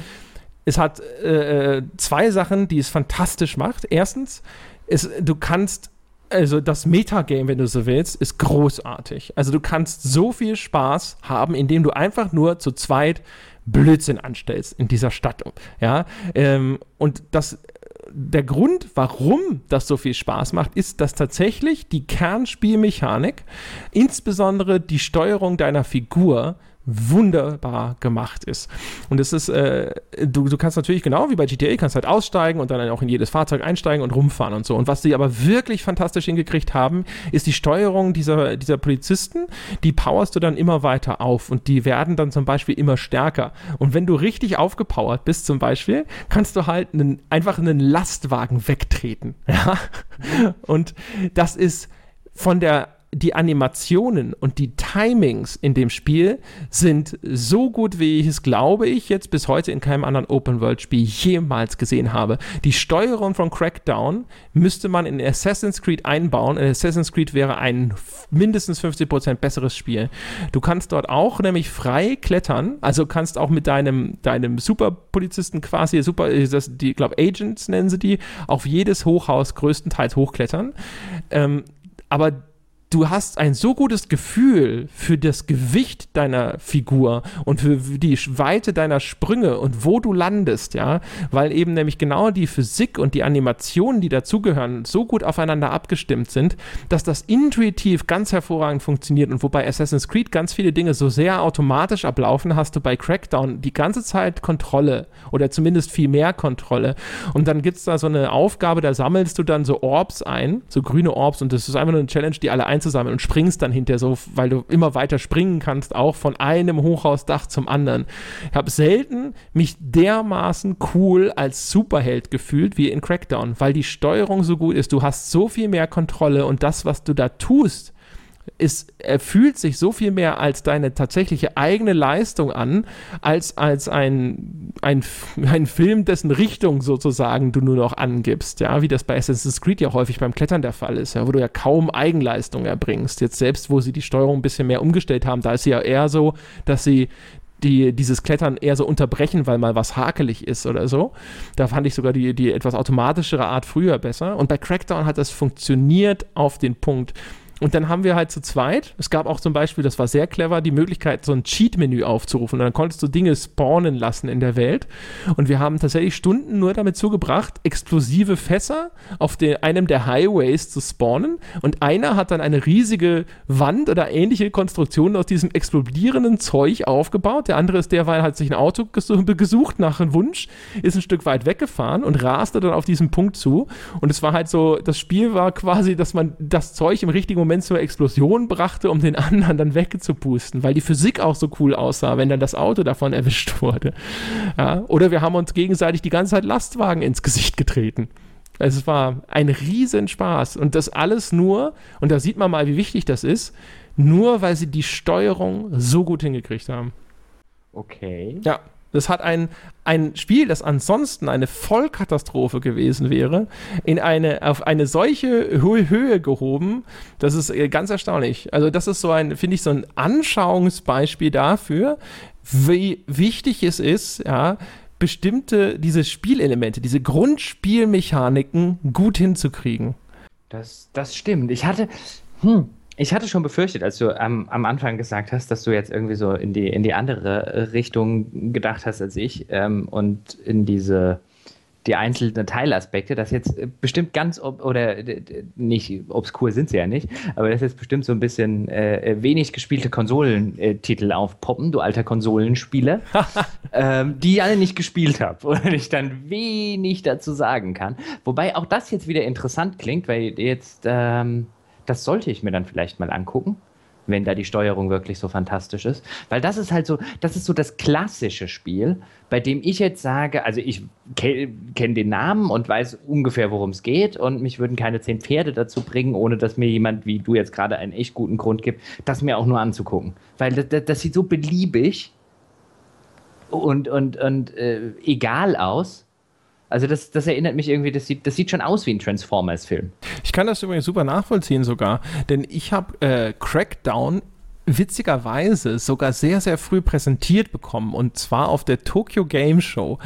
es hat äh, zwei Sachen, die es fantastisch macht. Erstens, es, du kannst also das Metagame, wenn du so willst, ist großartig. Also du kannst so viel Spaß haben, indem du einfach nur zu zweit Blödsinn anstellst in dieser Stadt. Ja, ähm, und das der Grund, warum das so viel Spaß macht, ist, dass tatsächlich die Kernspielmechanik, insbesondere die Steuerung deiner Figur, wunderbar gemacht ist. Und es ist, äh, du, du kannst natürlich genau wie bei GTA, kannst halt aussteigen und dann auch in jedes Fahrzeug einsteigen und rumfahren und so. Und was sie aber wirklich fantastisch hingekriegt haben, ist die Steuerung dieser, dieser Polizisten, die powerst du dann immer weiter auf und die werden dann zum Beispiel immer stärker. Und wenn du richtig aufgepowert bist zum Beispiel, kannst du halt einen, einfach einen Lastwagen wegtreten. Ja? Und das ist von der die Animationen und die Timings in dem Spiel sind so gut, wie ich es, glaube ich, jetzt bis heute in keinem anderen Open-World-Spiel jemals gesehen habe. Die Steuerung von Crackdown müsste man in Assassin's Creed einbauen. Assassin's Creed wäre ein mindestens 50% besseres Spiel. Du kannst dort auch nämlich frei klettern, also kannst auch mit deinem, deinem Superpolizisten quasi, super, das, die, glaube Agents nennen sie die, auf jedes Hochhaus größtenteils hochklettern. Ähm, aber du hast ein so gutes Gefühl für das Gewicht deiner Figur und für die Weite deiner Sprünge und wo du landest, ja, weil eben nämlich genau die Physik und die Animationen, die dazugehören, so gut aufeinander abgestimmt sind, dass das intuitiv ganz hervorragend funktioniert und wobei Assassin's Creed ganz viele Dinge so sehr automatisch ablaufen, hast du bei Crackdown die ganze Zeit Kontrolle oder zumindest viel mehr Kontrolle und dann gibt es da so eine Aufgabe, da sammelst du dann so Orbs ein, so grüne Orbs und das ist einfach nur eine Challenge, die alle einzusammeln und springst dann hinterher so, weil du immer weiter springen kannst, auch von einem Hochhausdach zum anderen. Ich habe selten mich dermaßen cool als Superheld gefühlt wie in Crackdown, weil die Steuerung so gut ist. Du hast so viel mehr Kontrolle und das, was du da tust, er fühlt sich so viel mehr als deine tatsächliche eigene Leistung an, als als ein, ein, ein Film, dessen Richtung sozusagen du nur noch angibst, ja, wie das bei Assassin's Creed ja häufig beim Klettern der Fall ist, ja, wo du ja kaum Eigenleistung erbringst. Jetzt selbst, wo sie die Steuerung ein bisschen mehr umgestellt haben, da ist sie ja eher so, dass sie die dieses Klettern eher so unterbrechen, weil mal was hakelig ist oder so. Da fand ich sogar die, die etwas automatischere Art früher besser. Und bei Crackdown hat das funktioniert auf den Punkt. Und dann haben wir halt zu zweit, es gab auch zum Beispiel, das war sehr clever, die Möglichkeit, so ein Cheat-Menü aufzurufen. Und dann konntest du Dinge spawnen lassen in der Welt. Und wir haben tatsächlich Stunden nur damit zugebracht, explosive Fässer auf den, einem der Highways zu spawnen. Und einer hat dann eine riesige Wand oder ähnliche Konstruktion aus diesem explodierenden Zeug aufgebaut. Der andere ist derweil, hat sich ein Auto gesucht nach einem Wunsch, ist ein Stück weit weggefahren und raste dann auf diesen Punkt zu. Und es war halt so, das Spiel war quasi, dass man das Zeug im richtigen Moment Moment zur Explosion brachte, um den anderen dann wegzupusten, weil die Physik auch so cool aussah, wenn dann das Auto davon erwischt wurde. Ja? Oder wir haben uns gegenseitig die ganze Zeit Lastwagen ins Gesicht getreten. Es war ein Riesenspaß. Und das alles nur, und da sieht man mal, wie wichtig das ist, nur weil sie die Steuerung so gut hingekriegt haben. Okay. Ja, das hat ein, ein Spiel, das ansonsten eine Vollkatastrophe gewesen wäre, in eine, auf eine solche Höhe, gehoben. Das ist äh, ganz erstaunlich. Also, das ist so ein, finde ich, so ein Anschauungsbeispiel dafür, wie wichtig es ist, ja, bestimmte, diese Spielelemente, diese Grundspielmechaniken gut hinzukriegen. Das, das stimmt. Ich hatte, hm, ich hatte schon befürchtet, als du am, am Anfang gesagt hast, dass du jetzt irgendwie so in die, in die andere Richtung gedacht hast als ich ähm, und in diese die einzelnen Teilaspekte, dass jetzt bestimmt ganz, oder nicht, obskur sind sie ja nicht, aber dass jetzt bestimmt so ein bisschen äh, wenig gespielte Konsolentitel aufpoppen, du alter Konsolenspieler, ähm, die ich alle nicht gespielt habe und ich dann wenig dazu sagen kann. Wobei auch das jetzt wieder interessant klingt, weil jetzt ähm, das sollte ich mir dann vielleicht mal angucken, wenn da die Steuerung wirklich so fantastisch ist. Weil das ist halt so, das ist so das klassische Spiel, bei dem ich jetzt sage, also ich kenne den Namen und weiß ungefähr, worum es geht und mich würden keine zehn Pferde dazu bringen, ohne dass mir jemand wie du jetzt gerade einen echt guten Grund gibt, das mir auch nur anzugucken. Weil das, das, das sieht so beliebig und, und, und äh, egal aus also das, das erinnert mich irgendwie, das sieht, das sieht schon aus wie ein Transformers-Film. Ich kann das übrigens super nachvollziehen sogar, denn ich habe äh, Crackdown witzigerweise sogar sehr, sehr früh präsentiert bekommen und zwar auf der Tokyo Game Show.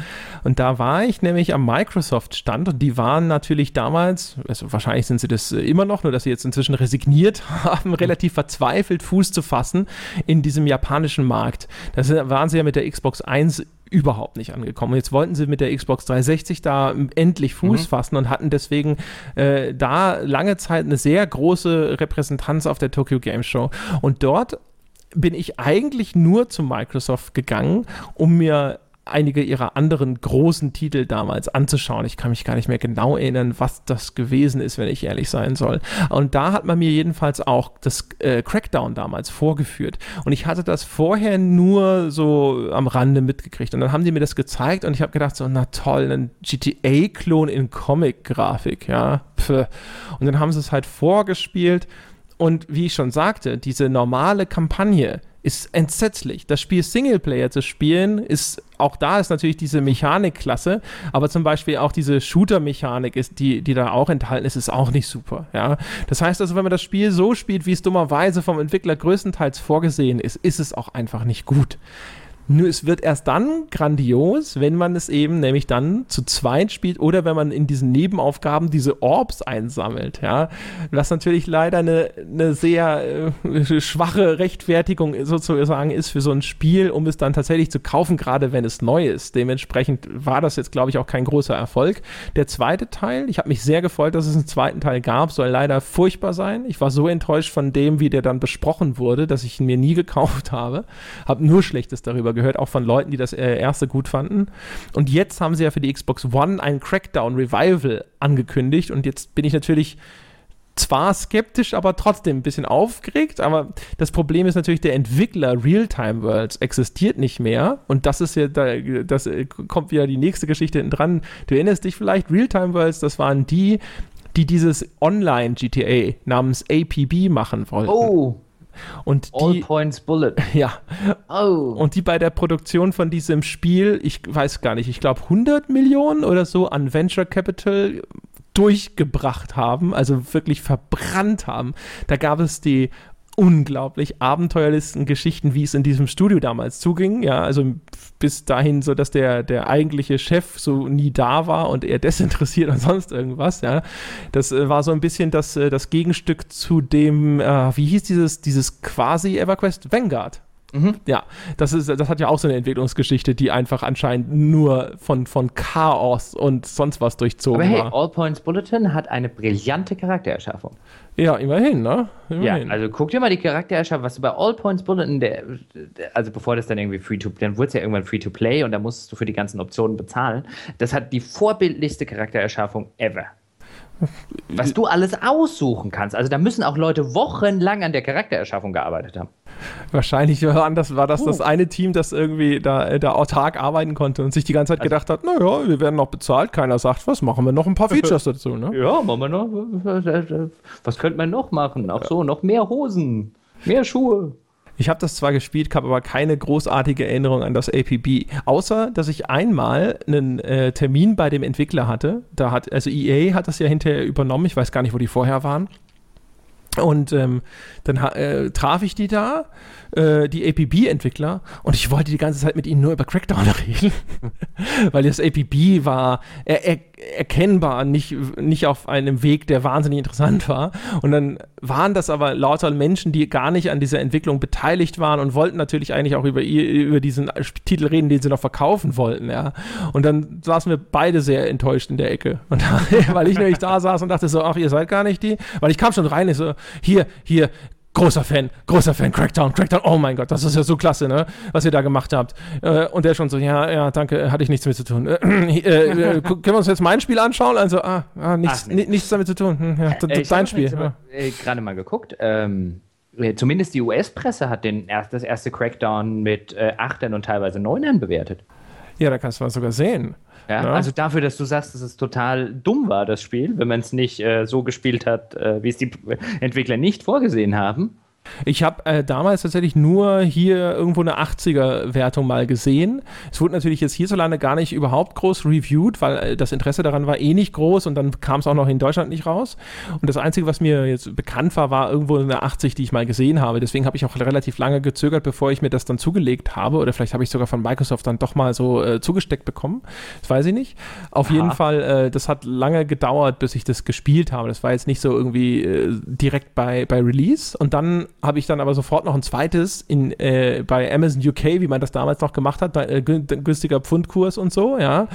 Und da war ich nämlich am Microsoft-Stand und die waren natürlich damals, also wahrscheinlich sind sie das immer noch, nur dass sie jetzt inzwischen resigniert haben, relativ verzweifelt Fuß zu fassen in diesem japanischen Markt. Da waren sie ja mit der Xbox 1 überhaupt nicht angekommen. Jetzt wollten sie mit der Xbox 360 da endlich Fuß mhm. fassen und hatten deswegen äh, da lange Zeit eine sehr große Repräsentanz auf der Tokyo Game Show. Und dort bin ich eigentlich nur zu Microsoft gegangen, um mir einige ihrer anderen großen Titel damals anzuschauen. Ich kann mich gar nicht mehr genau erinnern, was das gewesen ist, wenn ich ehrlich sein soll. Und da hat man mir jedenfalls auch das äh, Crackdown damals vorgeführt. Und ich hatte das vorher nur so am Rande mitgekriegt. Und dann haben die mir das gezeigt und ich habe gedacht, so, na toll, ein GTA-Klon in Comic-Grafik, ja. Pff. Und dann haben sie es halt vorgespielt. Und wie ich schon sagte, diese normale Kampagne, ist entsetzlich. Das Spiel Singleplayer zu spielen, ist auch da ist natürlich diese Mechanik klasse, aber zum Beispiel auch diese Shooter-Mechanik, ist, die, die da auch enthalten ist, ist auch nicht super. Ja? Das heißt also, wenn man das Spiel so spielt, wie es dummerweise vom Entwickler größtenteils vorgesehen ist, ist es auch einfach nicht gut. Nur es wird erst dann grandios, wenn man es eben nämlich dann zu zweit spielt oder wenn man in diesen Nebenaufgaben diese Orbs einsammelt, ja. Was natürlich leider eine, eine sehr äh, schwache Rechtfertigung sozusagen ist für so ein Spiel, um es dann tatsächlich zu kaufen, gerade wenn es neu ist. Dementsprechend war das jetzt, glaube ich, auch kein großer Erfolg. Der zweite Teil, ich habe mich sehr gefreut, dass es einen zweiten Teil gab, soll leider furchtbar sein. Ich war so enttäuscht von dem, wie der dann besprochen wurde, dass ich ihn mir nie gekauft habe. Habe nur Schlechtes darüber gehört, auch von Leuten, die das äh, erste gut fanden. Und jetzt haben sie ja für die Xbox One ein Crackdown Revival angekündigt und jetzt bin ich natürlich zwar skeptisch, aber trotzdem ein bisschen aufgeregt. Aber das Problem ist natürlich, der Entwickler Realtime Worlds existiert nicht mehr. Und das ist ja, da, das äh, kommt wieder die nächste Geschichte hinten dran. Du erinnerst dich vielleicht, Realtime Worlds, das waren die, die dieses Online-GTA namens APB machen wollten. Oh. Und die, All Points Bullet. Ja. Oh. Und die bei der Produktion von diesem Spiel, ich weiß gar nicht, ich glaube 100 Millionen oder so an Venture Capital durchgebracht haben, also wirklich verbrannt haben. Da gab es die unglaublich abenteuerlichsten Geschichten, wie es in diesem Studio damals zuging. Ja, also bis dahin so, dass der, der eigentliche Chef so nie da war und er desinteressiert und sonst irgendwas. Ja, das äh, war so ein bisschen das, äh, das Gegenstück zu dem, äh, wie hieß dieses, dieses quasi EverQuest Vanguard. Mhm. Ja, das, ist, das hat ja auch so eine Entwicklungsgeschichte, die einfach anscheinend nur von, von Chaos und sonst was durchzogen Aber hey, war. All Points Bulletin hat eine brillante Charaktererschaffung. Ja, immerhin, ne? Immerhin. Ja, also guck dir mal die Charaktererschaffung, was du bei All Points Bulletin, der, also bevor das dann irgendwie free to, dann wurde es ja irgendwann free to play und da musstest du für die ganzen Optionen bezahlen. Das hat die vorbildlichste Charaktererschaffung ever was du alles aussuchen kannst. Also da müssen auch Leute wochenlang an der Charaktererschaffung gearbeitet haben. Wahrscheinlich war, das, war das oh. das eine Team, das irgendwie da, da autark arbeiten konnte und sich die ganze Zeit also, gedacht hat, naja, wir werden noch bezahlt, keiner sagt was, machen wir noch ein paar Features dazu. Ne? Ja, machen wir noch. Was könnte man noch machen? Ach so, noch mehr Hosen, mehr Schuhe. Ich habe das zwar gespielt, habe aber keine großartige Erinnerung an das APB, außer dass ich einmal einen äh, Termin bei dem Entwickler hatte. Da hat also EA hat das ja hinterher übernommen. Ich weiß gar nicht, wo die vorher waren. Und ähm, dann äh, traf ich die da, äh, die APB-Entwickler, und ich wollte die ganze Zeit mit ihnen nur über Crackdown reden, weil das APB war er, er, erkennbar nicht, nicht auf einem Weg, der wahnsinnig interessant war. Und dann waren das aber lauter Menschen, die gar nicht an dieser Entwicklung beteiligt waren und wollten natürlich eigentlich auch über, über diesen Titel reden, den sie noch verkaufen wollten. Ja. Und dann saßen wir beide sehr enttäuscht in der Ecke. Und weil ich nämlich da saß und dachte so, ach, ihr seid gar nicht die. Weil ich kam schon rein, ich so, hier, hier, großer Fan, großer Fan, Crackdown, Crackdown, oh mein Gott, das ist ja so klasse, ne, was ihr da gemacht habt. Äh, und der schon so, ja, ja, danke, hatte ich nichts mit zu tun. Äh, äh, äh können wir uns jetzt mein Spiel anschauen? Also, ah, ah nichts, Ach, nichts damit zu tun. Hm, ja, äh, dein Spiel. Ja. Äh, gerade mal geguckt, ähm, zumindest die US-Presse hat den, das erste Crackdown mit äh, Achtern und teilweise Neunern bewertet. Ja, da kannst du mal sogar sehen. Ja, ja, Also dafür, dass du sagst, dass es total dumm war, das Spiel, wenn man es nicht äh, so gespielt hat, äh, wie es die Entwickler nicht vorgesehen haben, ich habe äh, damals tatsächlich nur hier irgendwo eine 80er-Wertung mal gesehen. Es wurde natürlich jetzt hierzulande gar nicht überhaupt groß reviewed, weil äh, das Interesse daran war eh nicht groß und dann kam es auch noch in Deutschland nicht raus. Und das Einzige, was mir jetzt bekannt war, war irgendwo eine 80, die ich mal gesehen habe. Deswegen habe ich auch relativ lange gezögert, bevor ich mir das dann zugelegt habe. Oder vielleicht habe ich sogar von Microsoft dann doch mal so äh, zugesteckt bekommen. Das weiß ich nicht. Auf Aha. jeden Fall, äh, das hat lange gedauert, bis ich das gespielt habe. Das war jetzt nicht so irgendwie äh, direkt bei, bei Release. Und dann habe ich dann aber sofort noch ein zweites in, äh, bei Amazon UK, wie man das damals noch gemacht hat, bei, äh, günstiger Pfundkurs und so, ja,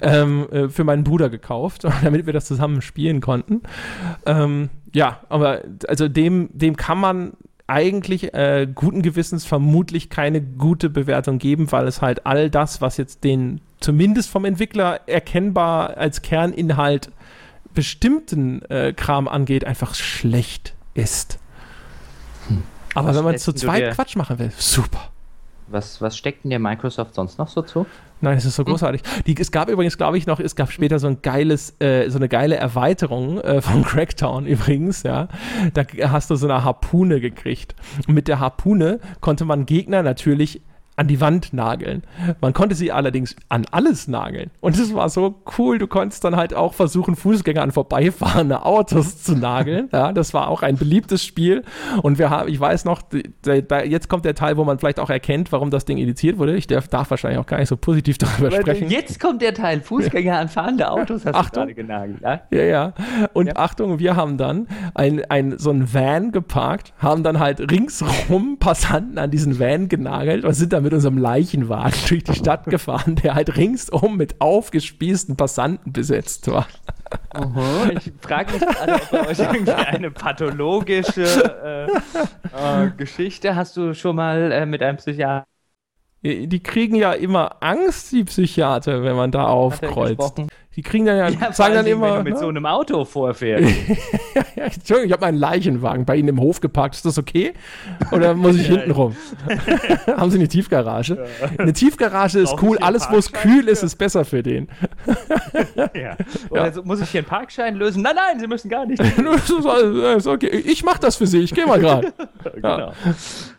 ähm, äh, für meinen Bruder gekauft, damit wir das zusammen spielen konnten. Ähm, ja, aber also dem, dem kann man eigentlich äh, guten Gewissens vermutlich keine gute Bewertung geben, weil es halt all das, was jetzt den zumindest vom Entwickler erkennbar als Kerninhalt bestimmten äh, Kram angeht, einfach schlecht ist. Aber was wenn man zu zweit Quatsch machen will, super. Was, was steckt denn der Microsoft sonst noch so zu? Nein, es ist so hm. großartig. Die, es gab übrigens, glaube ich, noch, es gab später so ein geiles, äh, so eine geile Erweiterung äh, von Cracktown übrigens, ja. Da hast du so eine Harpune gekriegt. Und mit der Harpune konnte man Gegner natürlich an die Wand nageln. Man konnte sie allerdings an alles nageln. Und es war so cool, du konntest dann halt auch versuchen, Fußgänger an vorbeifahrende Autos zu nageln. Ja, das war auch ein beliebtes Spiel. Und wir haben, ich weiß noch, jetzt kommt der Teil, wo man vielleicht auch erkennt, warum das Ding indiziert wurde. Ich darf, darf wahrscheinlich auch gar nicht so positiv darüber Weil sprechen. Jetzt kommt der Teil, Fußgänger an fahrende Autos hast Achtung. du gerade genagelt. Ja, ja. ja. Und ja. Achtung, wir haben dann ein, ein, so ein Van geparkt, haben dann halt ringsrum Passanten an diesen Van genagelt und sind dann mit unserem Leichenwagen durch die Stadt gefahren, der halt ringsum mit aufgespießten Passanten besetzt war. Oho, ich frage mich gerade, ob bei euch irgendwie eine pathologische äh, äh, Geschichte hast du schon mal äh, mit einem Psychiater die kriegen ja immer Angst, die Psychiater, wenn man da aufkreuzt. Die kriegen dann ja, ja sagen dann immer. Wenn du mit ne? so einem Auto vorfährst. ja, Entschuldigung, ich habe meinen Leichenwagen bei Ihnen im Hof geparkt. Ist das okay? Oder muss ich hinten rum? Haben Sie eine Tiefgarage? Eine Tiefgarage ist cool. Alles, wo es kühl ist, ist besser für den. ja. Oder so, muss ich hier einen Parkschein lösen? Nein, nein, Sie müssen gar nicht. ist okay. Ich mache das für Sie. Ich gehe mal gerade. genau.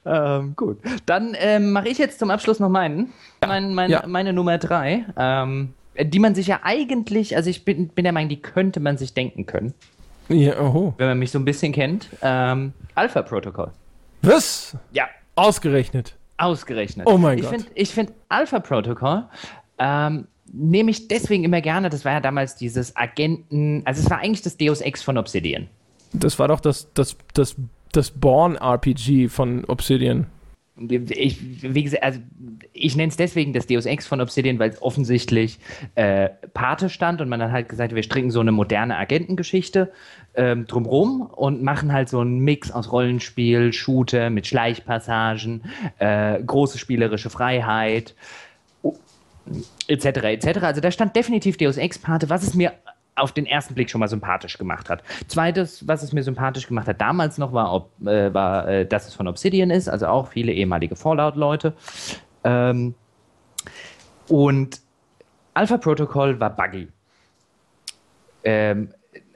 Ähm, gut. Dann ähm, mache ich jetzt zum Abschluss noch meinen. Mein, mein, meine Nummer drei. Ähm, die man sich ja eigentlich, also ich bin, bin der Meinung, die könnte man sich denken können. Ja, oho. Wenn man mich so ein bisschen kennt. Ähm, Alpha Protocol. Was? Ja. Ausgerechnet. Ausgerechnet. Oh mein ich Gott. Find, ich finde Alpha Protocol ähm, nehme ich deswegen immer gerne, das war ja damals dieses Agenten, also es war eigentlich das Deus Ex von Obsidian. Das war doch das, das, das, das Born-RPG von Obsidian ich, gesagt, also ich nenne es deswegen das Deus Ex von Obsidian, weil es offensichtlich äh, Pate stand und man dann halt gesagt, wir stricken so eine moderne Agentengeschichte ähm, drumrum und machen halt so einen Mix aus Rollenspiel, Shooter mit Schleichpassagen, äh, große spielerische Freiheit, etc. etc. Also da stand definitiv Deus Ex Pate, was es mir auf den ersten Blick schon mal sympathisch gemacht hat. Zweites, was es mir sympathisch gemacht hat damals noch, war, ob, äh, war äh, dass es von Obsidian ist, also auch viele ehemalige Fallout-Leute. Ähm, und Alpha Protocol war buggy. Ähm,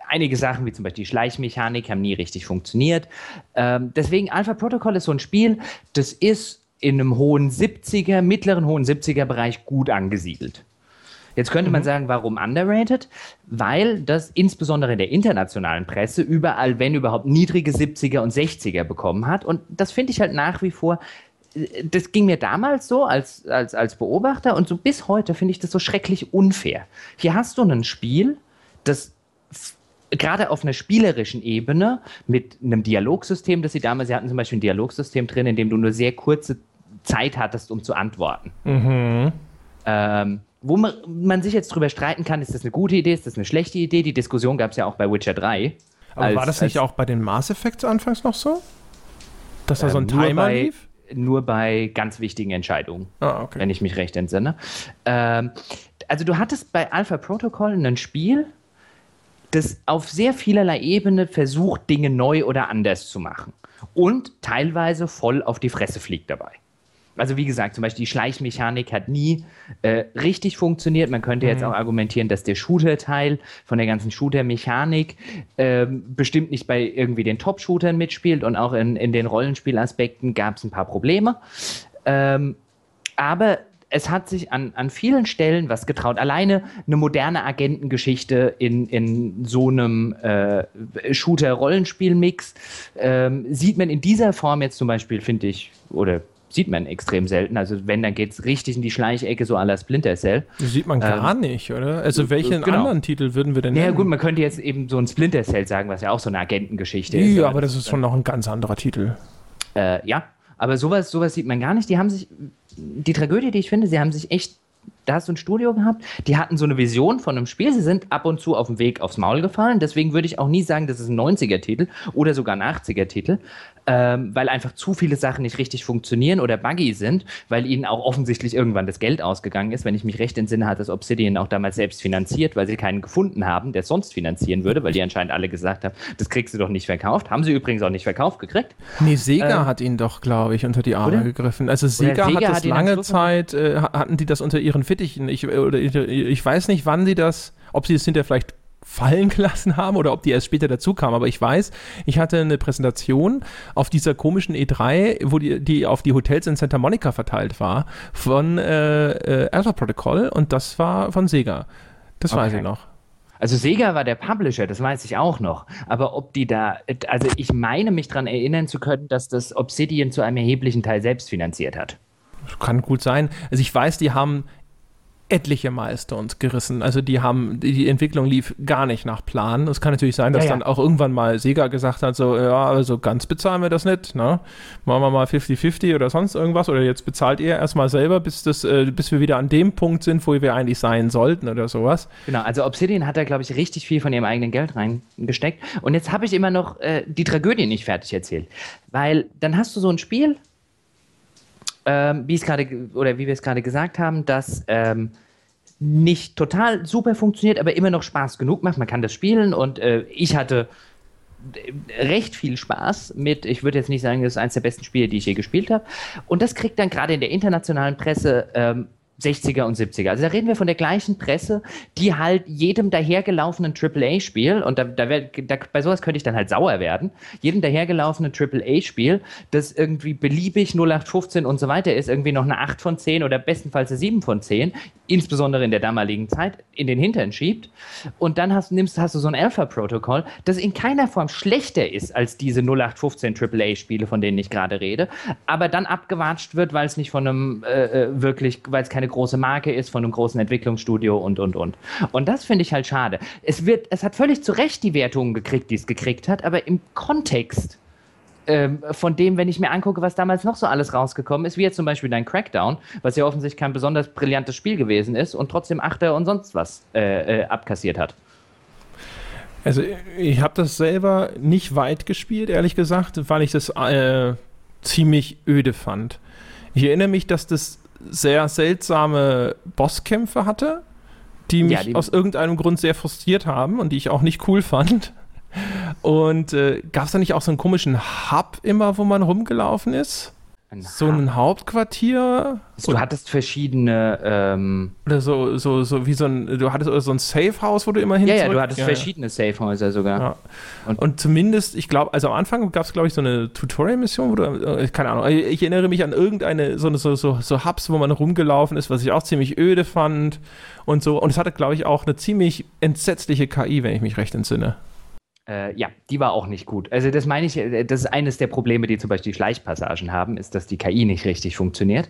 einige Sachen, wie zum Beispiel die Schleichmechanik, haben nie richtig funktioniert. Ähm, deswegen Alpha Protocol ist so ein Spiel, das ist in einem hohen 70er, mittleren hohen 70er Bereich gut angesiedelt. Jetzt könnte man mhm. sagen, warum underrated? Weil das insbesondere in der internationalen Presse überall, wenn überhaupt, niedrige 70er und 60er bekommen hat. Und das finde ich halt nach wie vor das ging mir damals so als, als, als Beobachter und so bis heute finde ich das so schrecklich unfair. Hier hast du ein Spiel, das gerade auf einer spielerischen Ebene mit einem Dialogsystem, das sie damals, sie hatten zum Beispiel ein Dialogsystem drin, in dem du nur sehr kurze Zeit hattest, um zu antworten. Mhm. Ähm, wo man, man, sich jetzt drüber streiten kann, ist das eine gute Idee, ist das eine schlechte Idee? Die Diskussion gab es ja auch bei Witcher 3. Aber als, war das nicht auch bei den Mass Effects anfangs noch so? Dass da so ein ähm, Timer bei, lief? Nur bei ganz wichtigen Entscheidungen, ah, okay. wenn ich mich recht entsinne. Ähm, also du hattest bei Alpha Protocol ein Spiel, das auf sehr vielerlei Ebene versucht, Dinge neu oder anders zu machen. Und teilweise voll auf die Fresse fliegt dabei. Also wie gesagt, zum Beispiel die Schleichmechanik hat nie äh, richtig funktioniert. Man könnte mhm. jetzt auch argumentieren, dass der Shooter-Teil von der ganzen Shooter-Mechanik äh, bestimmt nicht bei irgendwie den Top-Shootern mitspielt und auch in, in den Rollenspielaspekten gab es ein paar Probleme. Ähm, aber es hat sich an, an vielen Stellen was getraut. Alleine eine moderne Agentengeschichte in, in so einem äh, Shooter-Rollenspiel-Mix ähm, sieht man in dieser Form jetzt zum Beispiel, finde ich, oder sieht man extrem selten. Also wenn, dann geht es richtig in die Schleichecke, so à la Splinter Cell. Das sieht man gar ähm, nicht, oder? Also welchen genau. anderen Titel würden wir denn? Ja gut, man könnte jetzt eben so ein Splinter Cell sagen, was ja auch so eine Agentengeschichte ja, ist. Ja, aber das ist schon noch ein ganz anderer Titel. Äh, ja, aber sowas, sowas sieht man gar nicht. Die haben sich, die Tragödie, die ich finde, sie haben sich echt, da hast du ein Studio gehabt, die hatten so eine Vision von einem Spiel, sie sind ab und zu auf dem Weg aufs Maul gefallen, deswegen würde ich auch nie sagen, das ist ein 90er-Titel oder sogar ein 80er-Titel, ähm, weil einfach zu viele Sachen nicht richtig funktionieren oder buggy sind, weil ihnen auch offensichtlich irgendwann das Geld ausgegangen ist. Wenn ich mich recht entsinne, hat das Obsidian auch damals selbst finanziert, weil sie keinen gefunden haben, der sonst finanzieren würde, weil die anscheinend alle gesagt haben, das kriegst du doch nicht verkauft. Haben sie übrigens auch nicht verkauft gekriegt. Nee, Sega ähm, hat ihn doch, glaube ich, unter die Arme oder? gegriffen. Also Sega, Sega hat das hat lange Zeit, äh, hatten die das unter ihren Fittichen. Ich, oder ich, ich weiß nicht, wann sie das, ob sie es hinterher vielleicht fallen gelassen haben oder ob die erst später dazu kamen. Aber ich weiß, ich hatte eine Präsentation auf dieser komischen E3, wo die, die auf die Hotels in Santa Monica verteilt war, von äh, äh, Alpha Protocol und das war von Sega. Das okay. weiß ich noch. Also Sega war der Publisher, das weiß ich auch noch. Aber ob die da, also ich meine mich daran erinnern zu können, dass das Obsidian zu einem erheblichen Teil selbst finanziert hat. Kann gut sein. Also ich weiß, die haben etliche Milestones gerissen. Also die haben, die Entwicklung lief gar nicht nach Plan. Es kann natürlich sein, dass ja, ja. dann auch irgendwann mal Sega gesagt hat, so, ja, also ganz bezahlen wir das nicht, ne? Machen wir mal 50-50 oder sonst irgendwas oder jetzt bezahlt ihr erstmal selber, bis das, äh, bis wir wieder an dem Punkt sind, wo wir eigentlich sein sollten oder sowas. Genau, also Obsidian hat da, glaube ich, richtig viel von ihrem eigenen Geld reingesteckt. Und jetzt habe ich immer noch äh, die Tragödie nicht fertig erzählt. Weil dann hast du so ein Spiel, ähm, wie es gerade oder wie wir es gerade gesagt haben, dass ähm, nicht total super funktioniert, aber immer noch Spaß genug macht. Man kann das spielen und äh, ich hatte recht viel Spaß mit, ich würde jetzt nicht sagen, das ist eines der besten Spiele, die ich je gespielt habe. Und das kriegt dann gerade in der internationalen Presse ähm, 60er und 70er. Also da reden wir von der gleichen Presse, die halt jedem dahergelaufenen AAA-Spiel, und da, da, wär, da, bei sowas könnte ich dann halt sauer werden, jedem dahergelaufenen AAA-Spiel, das irgendwie beliebig 0815 und so weiter ist, irgendwie noch eine 8 von 10 oder bestenfalls eine 7 von 10, insbesondere in der damaligen Zeit, in den Hintern schiebt. Und dann hast, nimmst, hast du so ein Alpha-Protokoll, das in keiner Form schlechter ist als diese 0815 AAA-Spiele, von denen ich gerade rede, aber dann abgewatscht wird, weil es nicht von einem äh, äh wirklich, weil es keine große Marke ist, von einem großen Entwicklungsstudio und, und, und. Und das finde ich halt schade. Es wird, es hat völlig zu Recht die Wertungen gekriegt, die es gekriegt hat, aber im Kontext ähm, von dem, wenn ich mir angucke, was damals noch so alles rausgekommen ist, wie jetzt zum Beispiel dein Crackdown, was ja offensichtlich kein besonders brillantes Spiel gewesen ist und trotzdem Achter und sonst was äh, äh, abkassiert hat. Also ich habe das selber nicht weit gespielt, ehrlich gesagt, weil ich das äh, ziemlich öde fand. Ich erinnere mich, dass das sehr seltsame Bosskämpfe hatte, die mich ja, die aus irgendeinem Grund sehr frustriert haben und die ich auch nicht cool fand. Und äh, gab es da nicht auch so einen komischen Hub immer, wo man rumgelaufen ist? Ein so ein Hauptquartier? Du hattest verschiedene. Ähm oder so, so, so wie so ein. Du hattest so ein Safe-House, wo du immer hin Ja, ja, du hattest ja, verschiedene ja. Safe-Häuser sogar. Ja. Und, und, zumindest, ich glaube, also am Anfang gab es, glaube ich, so eine Tutorial-Mission, wo du. Äh, keine Ahnung, ich erinnere mich an irgendeine, so, so, so, so Hubs, wo man rumgelaufen ist, was ich auch ziemlich öde fand und so. Und es hatte, glaube ich, auch eine ziemlich entsetzliche KI, wenn ich mich recht entsinne. Äh, ja, die war auch nicht gut. Also das meine ich, äh, das ist eines der Probleme, die zum Beispiel Schleichpassagen haben, ist, dass die KI nicht richtig funktioniert.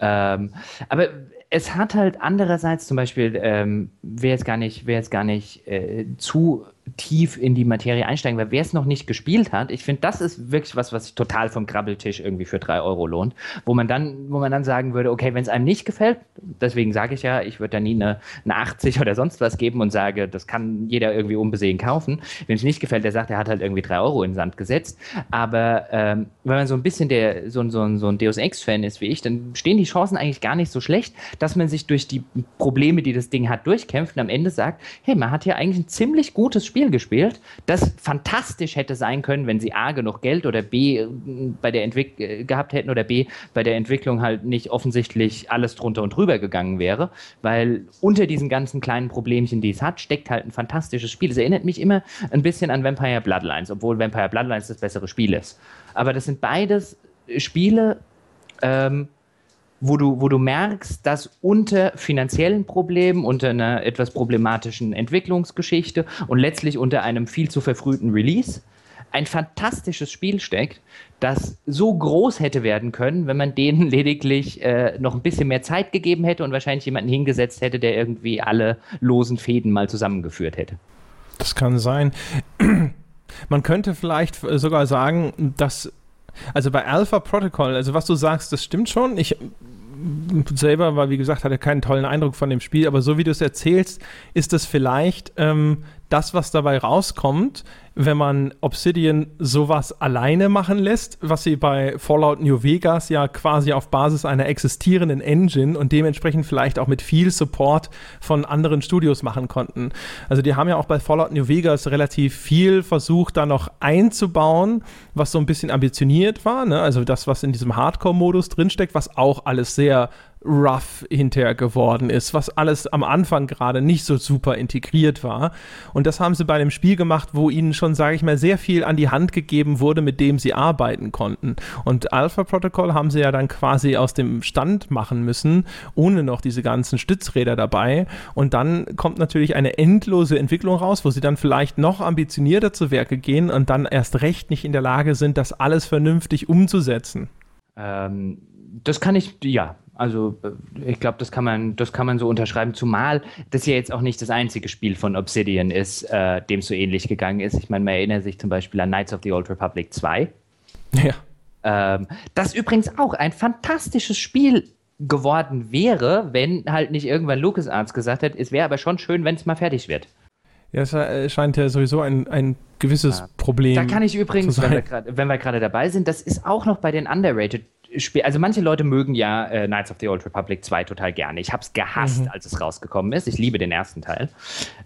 Ähm, aber es hat halt andererseits zum Beispiel, ähm, wer jetzt gar nicht, wer jetzt gar nicht äh, zu tief in die Materie einsteigen, weil wer es noch nicht gespielt hat, ich finde, das ist wirklich was, was sich total vom Krabbeltisch irgendwie für drei Euro lohnt, wo man dann, wo man dann sagen würde, okay, wenn es einem nicht gefällt, deswegen sage ich ja, ich würde da nie eine, eine 80 oder sonst was geben und sage, das kann jeder irgendwie unbesehen kaufen. Wenn es nicht gefällt, der sagt, er hat halt irgendwie drei Euro in den Sand gesetzt. Aber ähm, wenn man so ein bisschen der, so, so, so ein Deus Ex-Fan ist wie ich, dann stehen die Chancen eigentlich gar nicht so schlecht, dass man sich durch die Probleme, die das Ding hat, durchkämpft und am Ende sagt, hey, man hat hier eigentlich ein ziemlich gutes Spiel gespielt, das fantastisch hätte sein können, wenn sie A genug Geld oder B äh, bei der Entwicklung äh, gehabt hätten oder B bei der Entwicklung halt nicht offensichtlich alles drunter und drüber gegangen wäre, weil unter diesen ganzen kleinen Problemchen, die es hat, steckt halt ein fantastisches Spiel. Es erinnert mich immer ein bisschen an Vampire Bloodlines, obwohl Vampire Bloodlines das bessere Spiel ist. Aber das sind beides Spiele, ähm, wo du, wo du merkst, dass unter finanziellen Problemen, unter einer etwas problematischen Entwicklungsgeschichte und letztlich unter einem viel zu verfrühten Release ein fantastisches Spiel steckt, das so groß hätte werden können, wenn man denen lediglich äh, noch ein bisschen mehr Zeit gegeben hätte und wahrscheinlich jemanden hingesetzt hätte, der irgendwie alle losen Fäden mal zusammengeführt hätte. Das kann sein. Man könnte vielleicht sogar sagen, dass also bei Alpha Protocol, also was du sagst, das stimmt schon. Ich selber war, wie gesagt, hatte keinen tollen Eindruck von dem Spiel, aber so wie du es erzählst, ist es vielleicht ähm, das, was dabei rauskommt, wenn man Obsidian sowas alleine machen lässt, was sie bei Fallout New Vegas ja quasi auf Basis einer existierenden Engine und dementsprechend vielleicht auch mit viel Support von anderen Studios machen konnten. Also die haben ja auch bei Fallout New Vegas relativ viel versucht, da noch einzubauen, was so ein bisschen ambitioniert war. Ne? Also das, was in diesem Hardcore-Modus drinsteckt, was auch alles sehr rough hinterher geworden ist, was alles am Anfang gerade nicht so super integriert war. Und das haben sie bei einem Spiel gemacht, wo ihnen schon, sage ich mal, sehr viel an die Hand gegeben wurde, mit dem sie arbeiten konnten. Und Alpha Protocol haben sie ja dann quasi aus dem Stand machen müssen, ohne noch diese ganzen Stützräder dabei. Und dann kommt natürlich eine endlose Entwicklung raus, wo sie dann vielleicht noch ambitionierter zu Werke gehen und dann erst recht nicht in der Lage sind, das alles vernünftig umzusetzen. Ähm, das kann ich, ja, also äh, ich glaube, das kann man, das kann man so unterschreiben, zumal das ja jetzt auch nicht das einzige Spiel von Obsidian ist, äh, dem so ähnlich gegangen ist. Ich meine, man erinnert sich zum Beispiel an Knights of the Old Republic 2. Ja. Ähm, das übrigens auch ein fantastisches Spiel geworden wäre, wenn halt nicht irgendwann LucasArts gesagt hätte, es wäre aber schon schön, wenn es mal fertig wird. Ja, es äh, scheint ja sowieso ein, ein gewisses ja. Problem. Da kann ich übrigens, wenn wir gerade dabei sind, das ist auch noch bei den Underrated Spiel, also manche Leute mögen ja äh, Knights of the Old Republic 2 total gerne. Ich habe es gehasst, mhm. als es rausgekommen ist. Ich liebe den ersten Teil.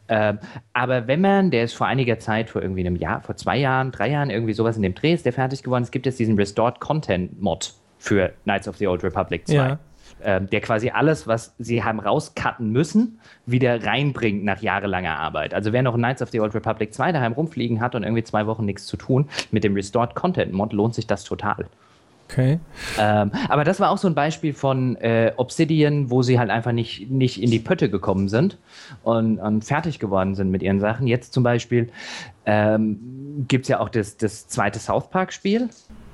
Ähm, aber wenn man, der ist vor einiger Zeit, vor irgendwie einem Jahr, vor zwei Jahren, drei Jahren, irgendwie sowas in dem Dreh, ist der fertig geworden. Es gibt jetzt diesen Restored Content Mod für Knights of the Old Republic 2. Ja. Ähm, der quasi alles, was sie haben rauscutten müssen, wieder reinbringt nach jahrelanger Arbeit. Also wer noch Knights of the Old Republic 2 daheim rumfliegen hat und irgendwie zwei Wochen nichts zu tun, mit dem Restored Content Mod lohnt sich das total. Okay. Ähm, aber das war auch so ein Beispiel von äh, Obsidian, wo sie halt einfach nicht, nicht in die Pötte gekommen sind und, und fertig geworden sind mit ihren Sachen. Jetzt zum Beispiel ähm, gibt es ja auch das, das zweite South Park-Spiel.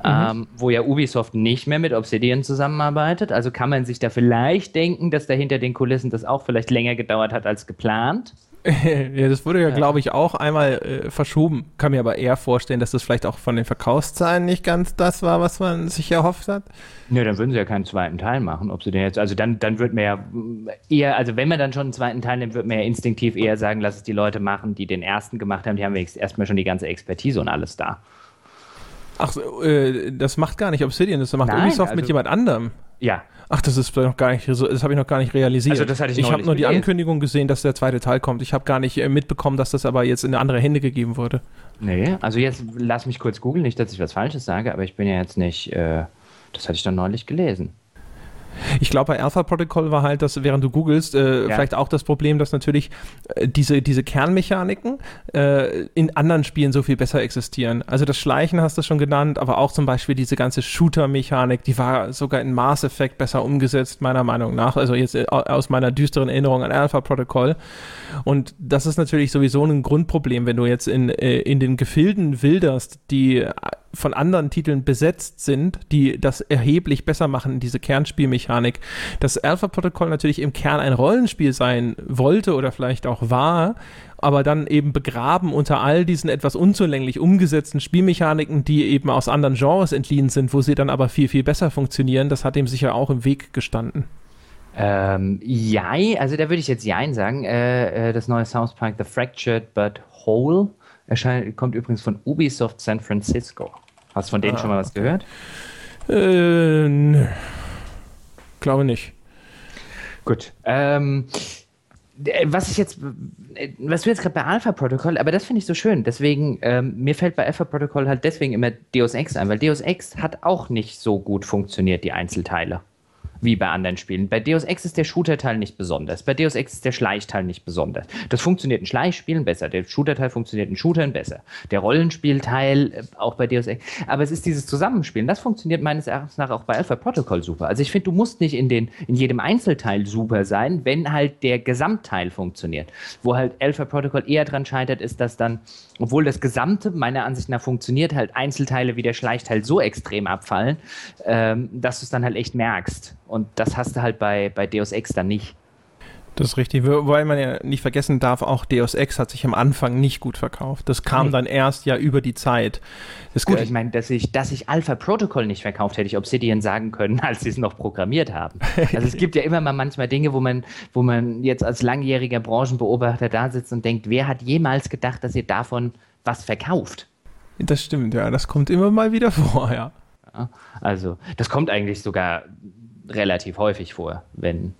Mhm. Ähm, wo ja Ubisoft nicht mehr mit Obsidian zusammenarbeitet. Also kann man sich da vielleicht denken, dass da hinter den Kulissen das auch vielleicht länger gedauert hat als geplant. ja, das wurde ja, ja. glaube ich, auch einmal äh, verschoben. Kann mir aber eher vorstellen, dass das vielleicht auch von den Verkaufszahlen nicht ganz das war, was man sich erhofft hat. Ja, dann würden sie ja keinen zweiten Teil machen. Ob sie den jetzt, also dann, dann wird man ja eher, also wenn man dann schon einen zweiten Teil nimmt, wird man ja instinktiv eher sagen, lass es die Leute machen, die den ersten gemacht haben. Die haben wenigstens erstmal schon die ganze Expertise und alles da. Ach, äh, das macht gar nicht Obsidian, das macht Nein, Ubisoft also, mit jemand anderem. Ja. Ach, das ist noch gar nicht, das habe ich noch gar nicht realisiert. Also das hatte ich Ich habe nur die Ankündigung gesehen, dass der zweite Teil kommt. Ich habe gar nicht äh, mitbekommen, dass das aber jetzt in andere Hände gegeben wurde. Nee, also jetzt lass mich kurz googeln, nicht, dass ich was Falsches sage, aber ich bin ja jetzt nicht, äh, das hatte ich dann neulich gelesen. Ich glaube, bei Alpha Protocol war halt das, während du googelst, äh, ja. vielleicht auch das Problem, dass natürlich äh, diese, diese Kernmechaniken äh, in anderen Spielen so viel besser existieren. Also das Schleichen hast du schon genannt, aber auch zum Beispiel diese ganze Shooter-Mechanik, die war sogar in Mass Effect besser umgesetzt, meiner Meinung nach. Also jetzt äh, aus meiner düsteren Erinnerung an Alpha Protocol. Und das ist natürlich sowieso ein Grundproblem, wenn du jetzt in, äh, in den Gefilden wilderst, die von anderen Titeln besetzt sind, die das erheblich besser machen, diese Kernspielmechanik. Das Alpha-Protokoll natürlich im Kern ein Rollenspiel sein wollte oder vielleicht auch war, aber dann eben begraben unter all diesen etwas unzulänglich umgesetzten Spielmechaniken, die eben aus anderen Genres entliehen sind, wo sie dann aber viel, viel besser funktionieren. Das hat dem sicher auch im Weg gestanden. Ähm, Jai, also da würde ich jetzt Jein sagen. Äh, äh, das neue South Park, The Fractured But Whole, erscheint, kommt übrigens von Ubisoft San Francisco. Hast du von denen ah, schon mal was gehört? Äh, nö. Glaube nicht. Gut. Ähm, was ich jetzt, was du jetzt gerade bei Alpha Protocol, aber das finde ich so schön. Deswegen, ähm, mir fällt bei Alpha Protocol halt deswegen immer Deus Ex ein, weil Deus Ex hat auch nicht so gut funktioniert, die Einzelteile wie bei anderen Spielen. Bei Deus Ex ist der Shooter-Teil nicht besonders. Bei Deus Ex ist der Schleichteil nicht besonders. Das funktioniert in Schleichspielen besser. Der Shooter-Teil funktioniert in Shootern besser. Der Rollenspielteil äh, auch bei Deus Ex. Aber es ist dieses Zusammenspielen. Das funktioniert meines Erachtens nach auch bei Alpha Protocol super. Also ich finde, du musst nicht in, den, in jedem Einzelteil super sein, wenn halt der Gesamtteil funktioniert. Wo halt Alpha Protocol eher dran scheitert, ist, dass dann, obwohl das Gesamte meiner Ansicht nach funktioniert, halt Einzelteile wie der Schleichteil so extrem abfallen, ähm, dass du es dann halt echt merkst. Und das hast du halt bei, bei Deus Ex dann nicht. Das ist richtig, wobei man ja nicht vergessen darf, auch Deus Ex hat sich am Anfang nicht gut verkauft. Das kam okay. dann erst ja über die Zeit. Das gut, ich meine, dass ich, dass ich Alpha Protocol nicht verkauft hätte ich Obsidian sagen können, als sie es noch programmiert haben. Also es gibt ja immer mal manchmal Dinge, wo man, wo man jetzt als langjähriger Branchenbeobachter da sitzt und denkt, wer hat jemals gedacht, dass ihr davon was verkauft? Das stimmt, ja, das kommt immer mal wieder vor, ja also, das kommt eigentlich sogar relativ häufig vor, wenn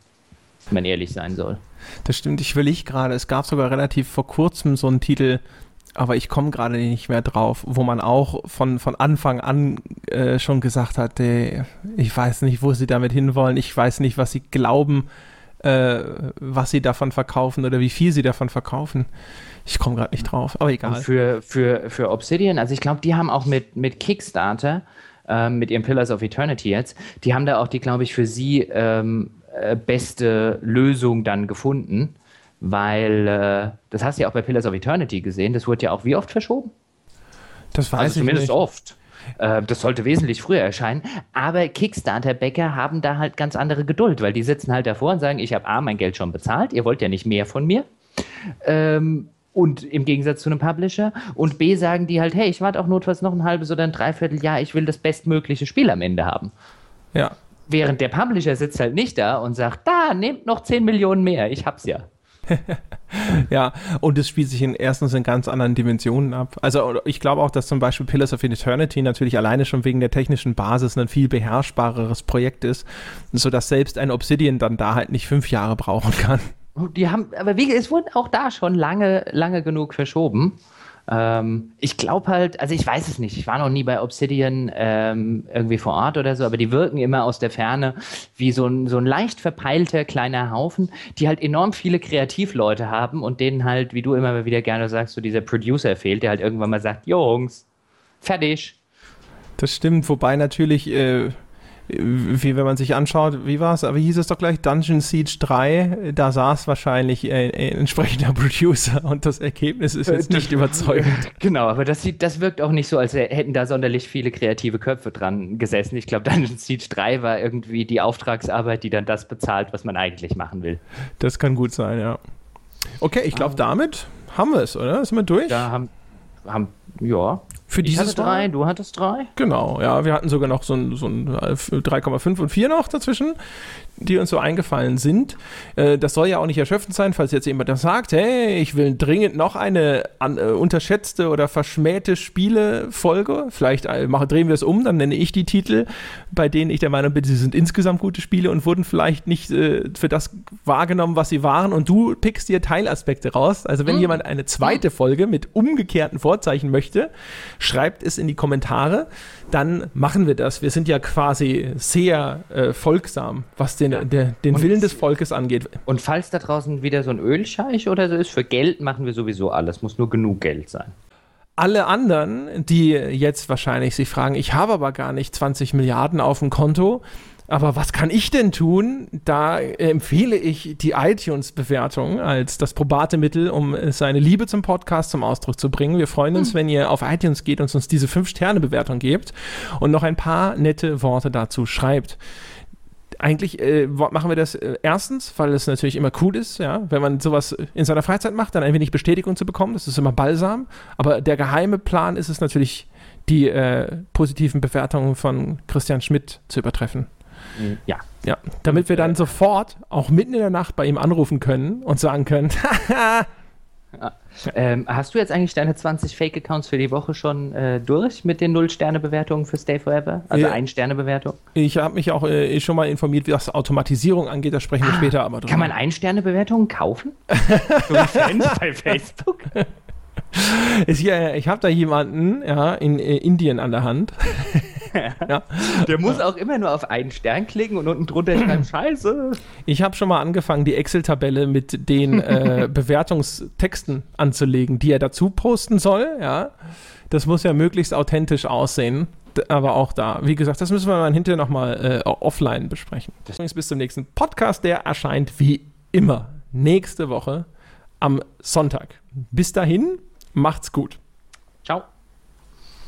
man ehrlich sein soll. Das stimmt, ich will ich gerade. Es gab sogar relativ vor kurzem so einen Titel, aber ich komme gerade nicht mehr drauf, wo man auch von, von Anfang an äh, schon gesagt hat, ey, ich weiß nicht, wo sie damit hinwollen, ich weiß nicht, was sie glauben, äh, was sie davon verkaufen oder wie viel sie davon verkaufen. Ich komme gerade nicht drauf, aber egal. Und für, für, für Obsidian, also ich glaube, die haben auch mit, mit Kickstarter ähm, mit ihren Pillars of Eternity jetzt, die haben da auch die, glaube ich, für sie ähm, äh, beste Lösung dann gefunden, weil äh, das hast du ja auch bei Pillars of Eternity gesehen, das wurde ja auch wie oft verschoben? Das weiß also ich zumindest nicht. oft. Äh, das sollte wesentlich früher erscheinen. Aber Kickstarter-Bäcker haben da halt ganz andere Geduld, weil die sitzen halt davor und sagen, ich habe A, mein Geld schon bezahlt, ihr wollt ja nicht mehr von mir. Ähm, und im Gegensatz zu einem Publisher. Und B sagen die halt, hey, ich warte auch notfalls noch ein halbes oder ein Dreivierteljahr, ich will das bestmögliche Spiel am Ende haben. Ja. Während der Publisher sitzt halt nicht da und sagt, da, nehmt noch 10 Millionen mehr, ich hab's ja. ja, und es spielt sich in erstens in ganz anderen Dimensionen ab. Also ich glaube auch, dass zum Beispiel Pillars of Eternity natürlich alleine schon wegen der technischen Basis ein viel beherrschbareres Projekt ist, sodass selbst ein Obsidian dann da halt nicht fünf Jahre brauchen kann. Die haben, aber wie, es wurde auch da schon lange, lange genug verschoben. Ähm, ich glaube halt, also ich weiß es nicht, ich war noch nie bei Obsidian ähm, irgendwie vor Ort oder so, aber die wirken immer aus der Ferne wie so ein, so ein leicht verpeilter kleiner Haufen, die halt enorm viele Kreativleute haben und denen halt, wie du immer wieder gerne sagst, so dieser Producer fehlt, der halt irgendwann mal sagt, Jungs, fertig. Das stimmt, wobei natürlich äh, wie wenn man sich anschaut, wie war es, aber hieß es doch gleich Dungeon Siege 3, da saß wahrscheinlich ein, ein entsprechender Producer und das Ergebnis ist jetzt nicht überzeugend. Genau, aber das, sieht, das wirkt auch nicht so, als hätten da sonderlich viele kreative Köpfe dran gesessen. Ich glaube, Dungeon Siege 3 war irgendwie die Auftragsarbeit, die dann das bezahlt, was man eigentlich machen will. Das kann gut sein, ja. Okay, ich glaube, damit haben wir es, oder? Sind wir durch? Da haben, haben ja, für dieses ich hatte drei, du hattest drei? Genau, ja, wir hatten sogar noch so ein, so ein 3,5 äh, und 4 noch dazwischen. Die uns so eingefallen sind. Äh, das soll ja auch nicht erschöpfend sein, falls jetzt jemand das sagt, hey, ich will dringend noch eine an, äh, unterschätzte oder verschmähte Spielefolge. Vielleicht äh, drehen wir es um, dann nenne ich die Titel, bei denen ich der Meinung bin, sie sind insgesamt gute Spiele und wurden vielleicht nicht äh, für das wahrgenommen, was sie waren. Und du pickst dir Teilaspekte raus. Also wenn mhm. jemand eine zweite Folge mit umgekehrten Vorzeichen möchte, schreibt es in die Kommentare. Dann machen wir das. Wir sind ja quasi sehr äh, folgsam, was den, ja. der, den Willen des Volkes angeht. Und falls da draußen wieder so ein Ölscheich oder so ist, für Geld machen wir sowieso alles. Muss nur genug Geld sein alle anderen, die jetzt wahrscheinlich sich fragen, ich habe aber gar nicht 20 Milliarden auf dem Konto, aber was kann ich denn tun? Da empfehle ich die iTunes-Bewertung als das probate Mittel, um seine Liebe zum Podcast zum Ausdruck zu bringen. Wir freuen uns, hm. wenn ihr auf iTunes geht und uns diese 5-Sterne-Bewertung gebt und noch ein paar nette Worte dazu schreibt eigentlich äh, machen wir das äh, erstens, weil es natürlich immer cool ist, ja, wenn man sowas in seiner Freizeit macht, dann ein wenig Bestätigung zu bekommen. Das ist immer balsam. Aber der geheime Plan ist es natürlich, die äh, positiven Bewertungen von Christian Schmidt zu übertreffen. Mhm. Ja. Ja, damit wir dann sofort auch mitten in der Nacht bei ihm anrufen können und sagen können, Ja. Ähm, hast du jetzt eigentlich deine 20 Fake-Accounts für die Woche schon äh, durch mit den Null-Sterne-Bewertungen für Stay Forever? Also ja. Ein-Sterne-Bewertung? Ich habe mich auch äh, schon mal informiert, wie das Automatisierung angeht. Da sprechen wir ah, später aber drüber. Kann man Ein-Sterne-Bewertungen kaufen? bei Facebook? ich, äh, ich habe da jemanden ja, in äh, Indien an der Hand. ja. Der muss auch immer nur auf einen Stern klicken und unten drunter schreiben Scheiße. Ich habe schon mal angefangen, die Excel-Tabelle mit den äh, Bewertungstexten anzulegen, die er dazu posten soll. Ja. Das muss ja möglichst authentisch aussehen. Aber auch da, wie gesagt, das müssen wir dann hinterher nochmal äh, offline besprechen. Bis zum nächsten Podcast, der erscheint wie immer nächste Woche am Sonntag. Bis dahin, macht's gut.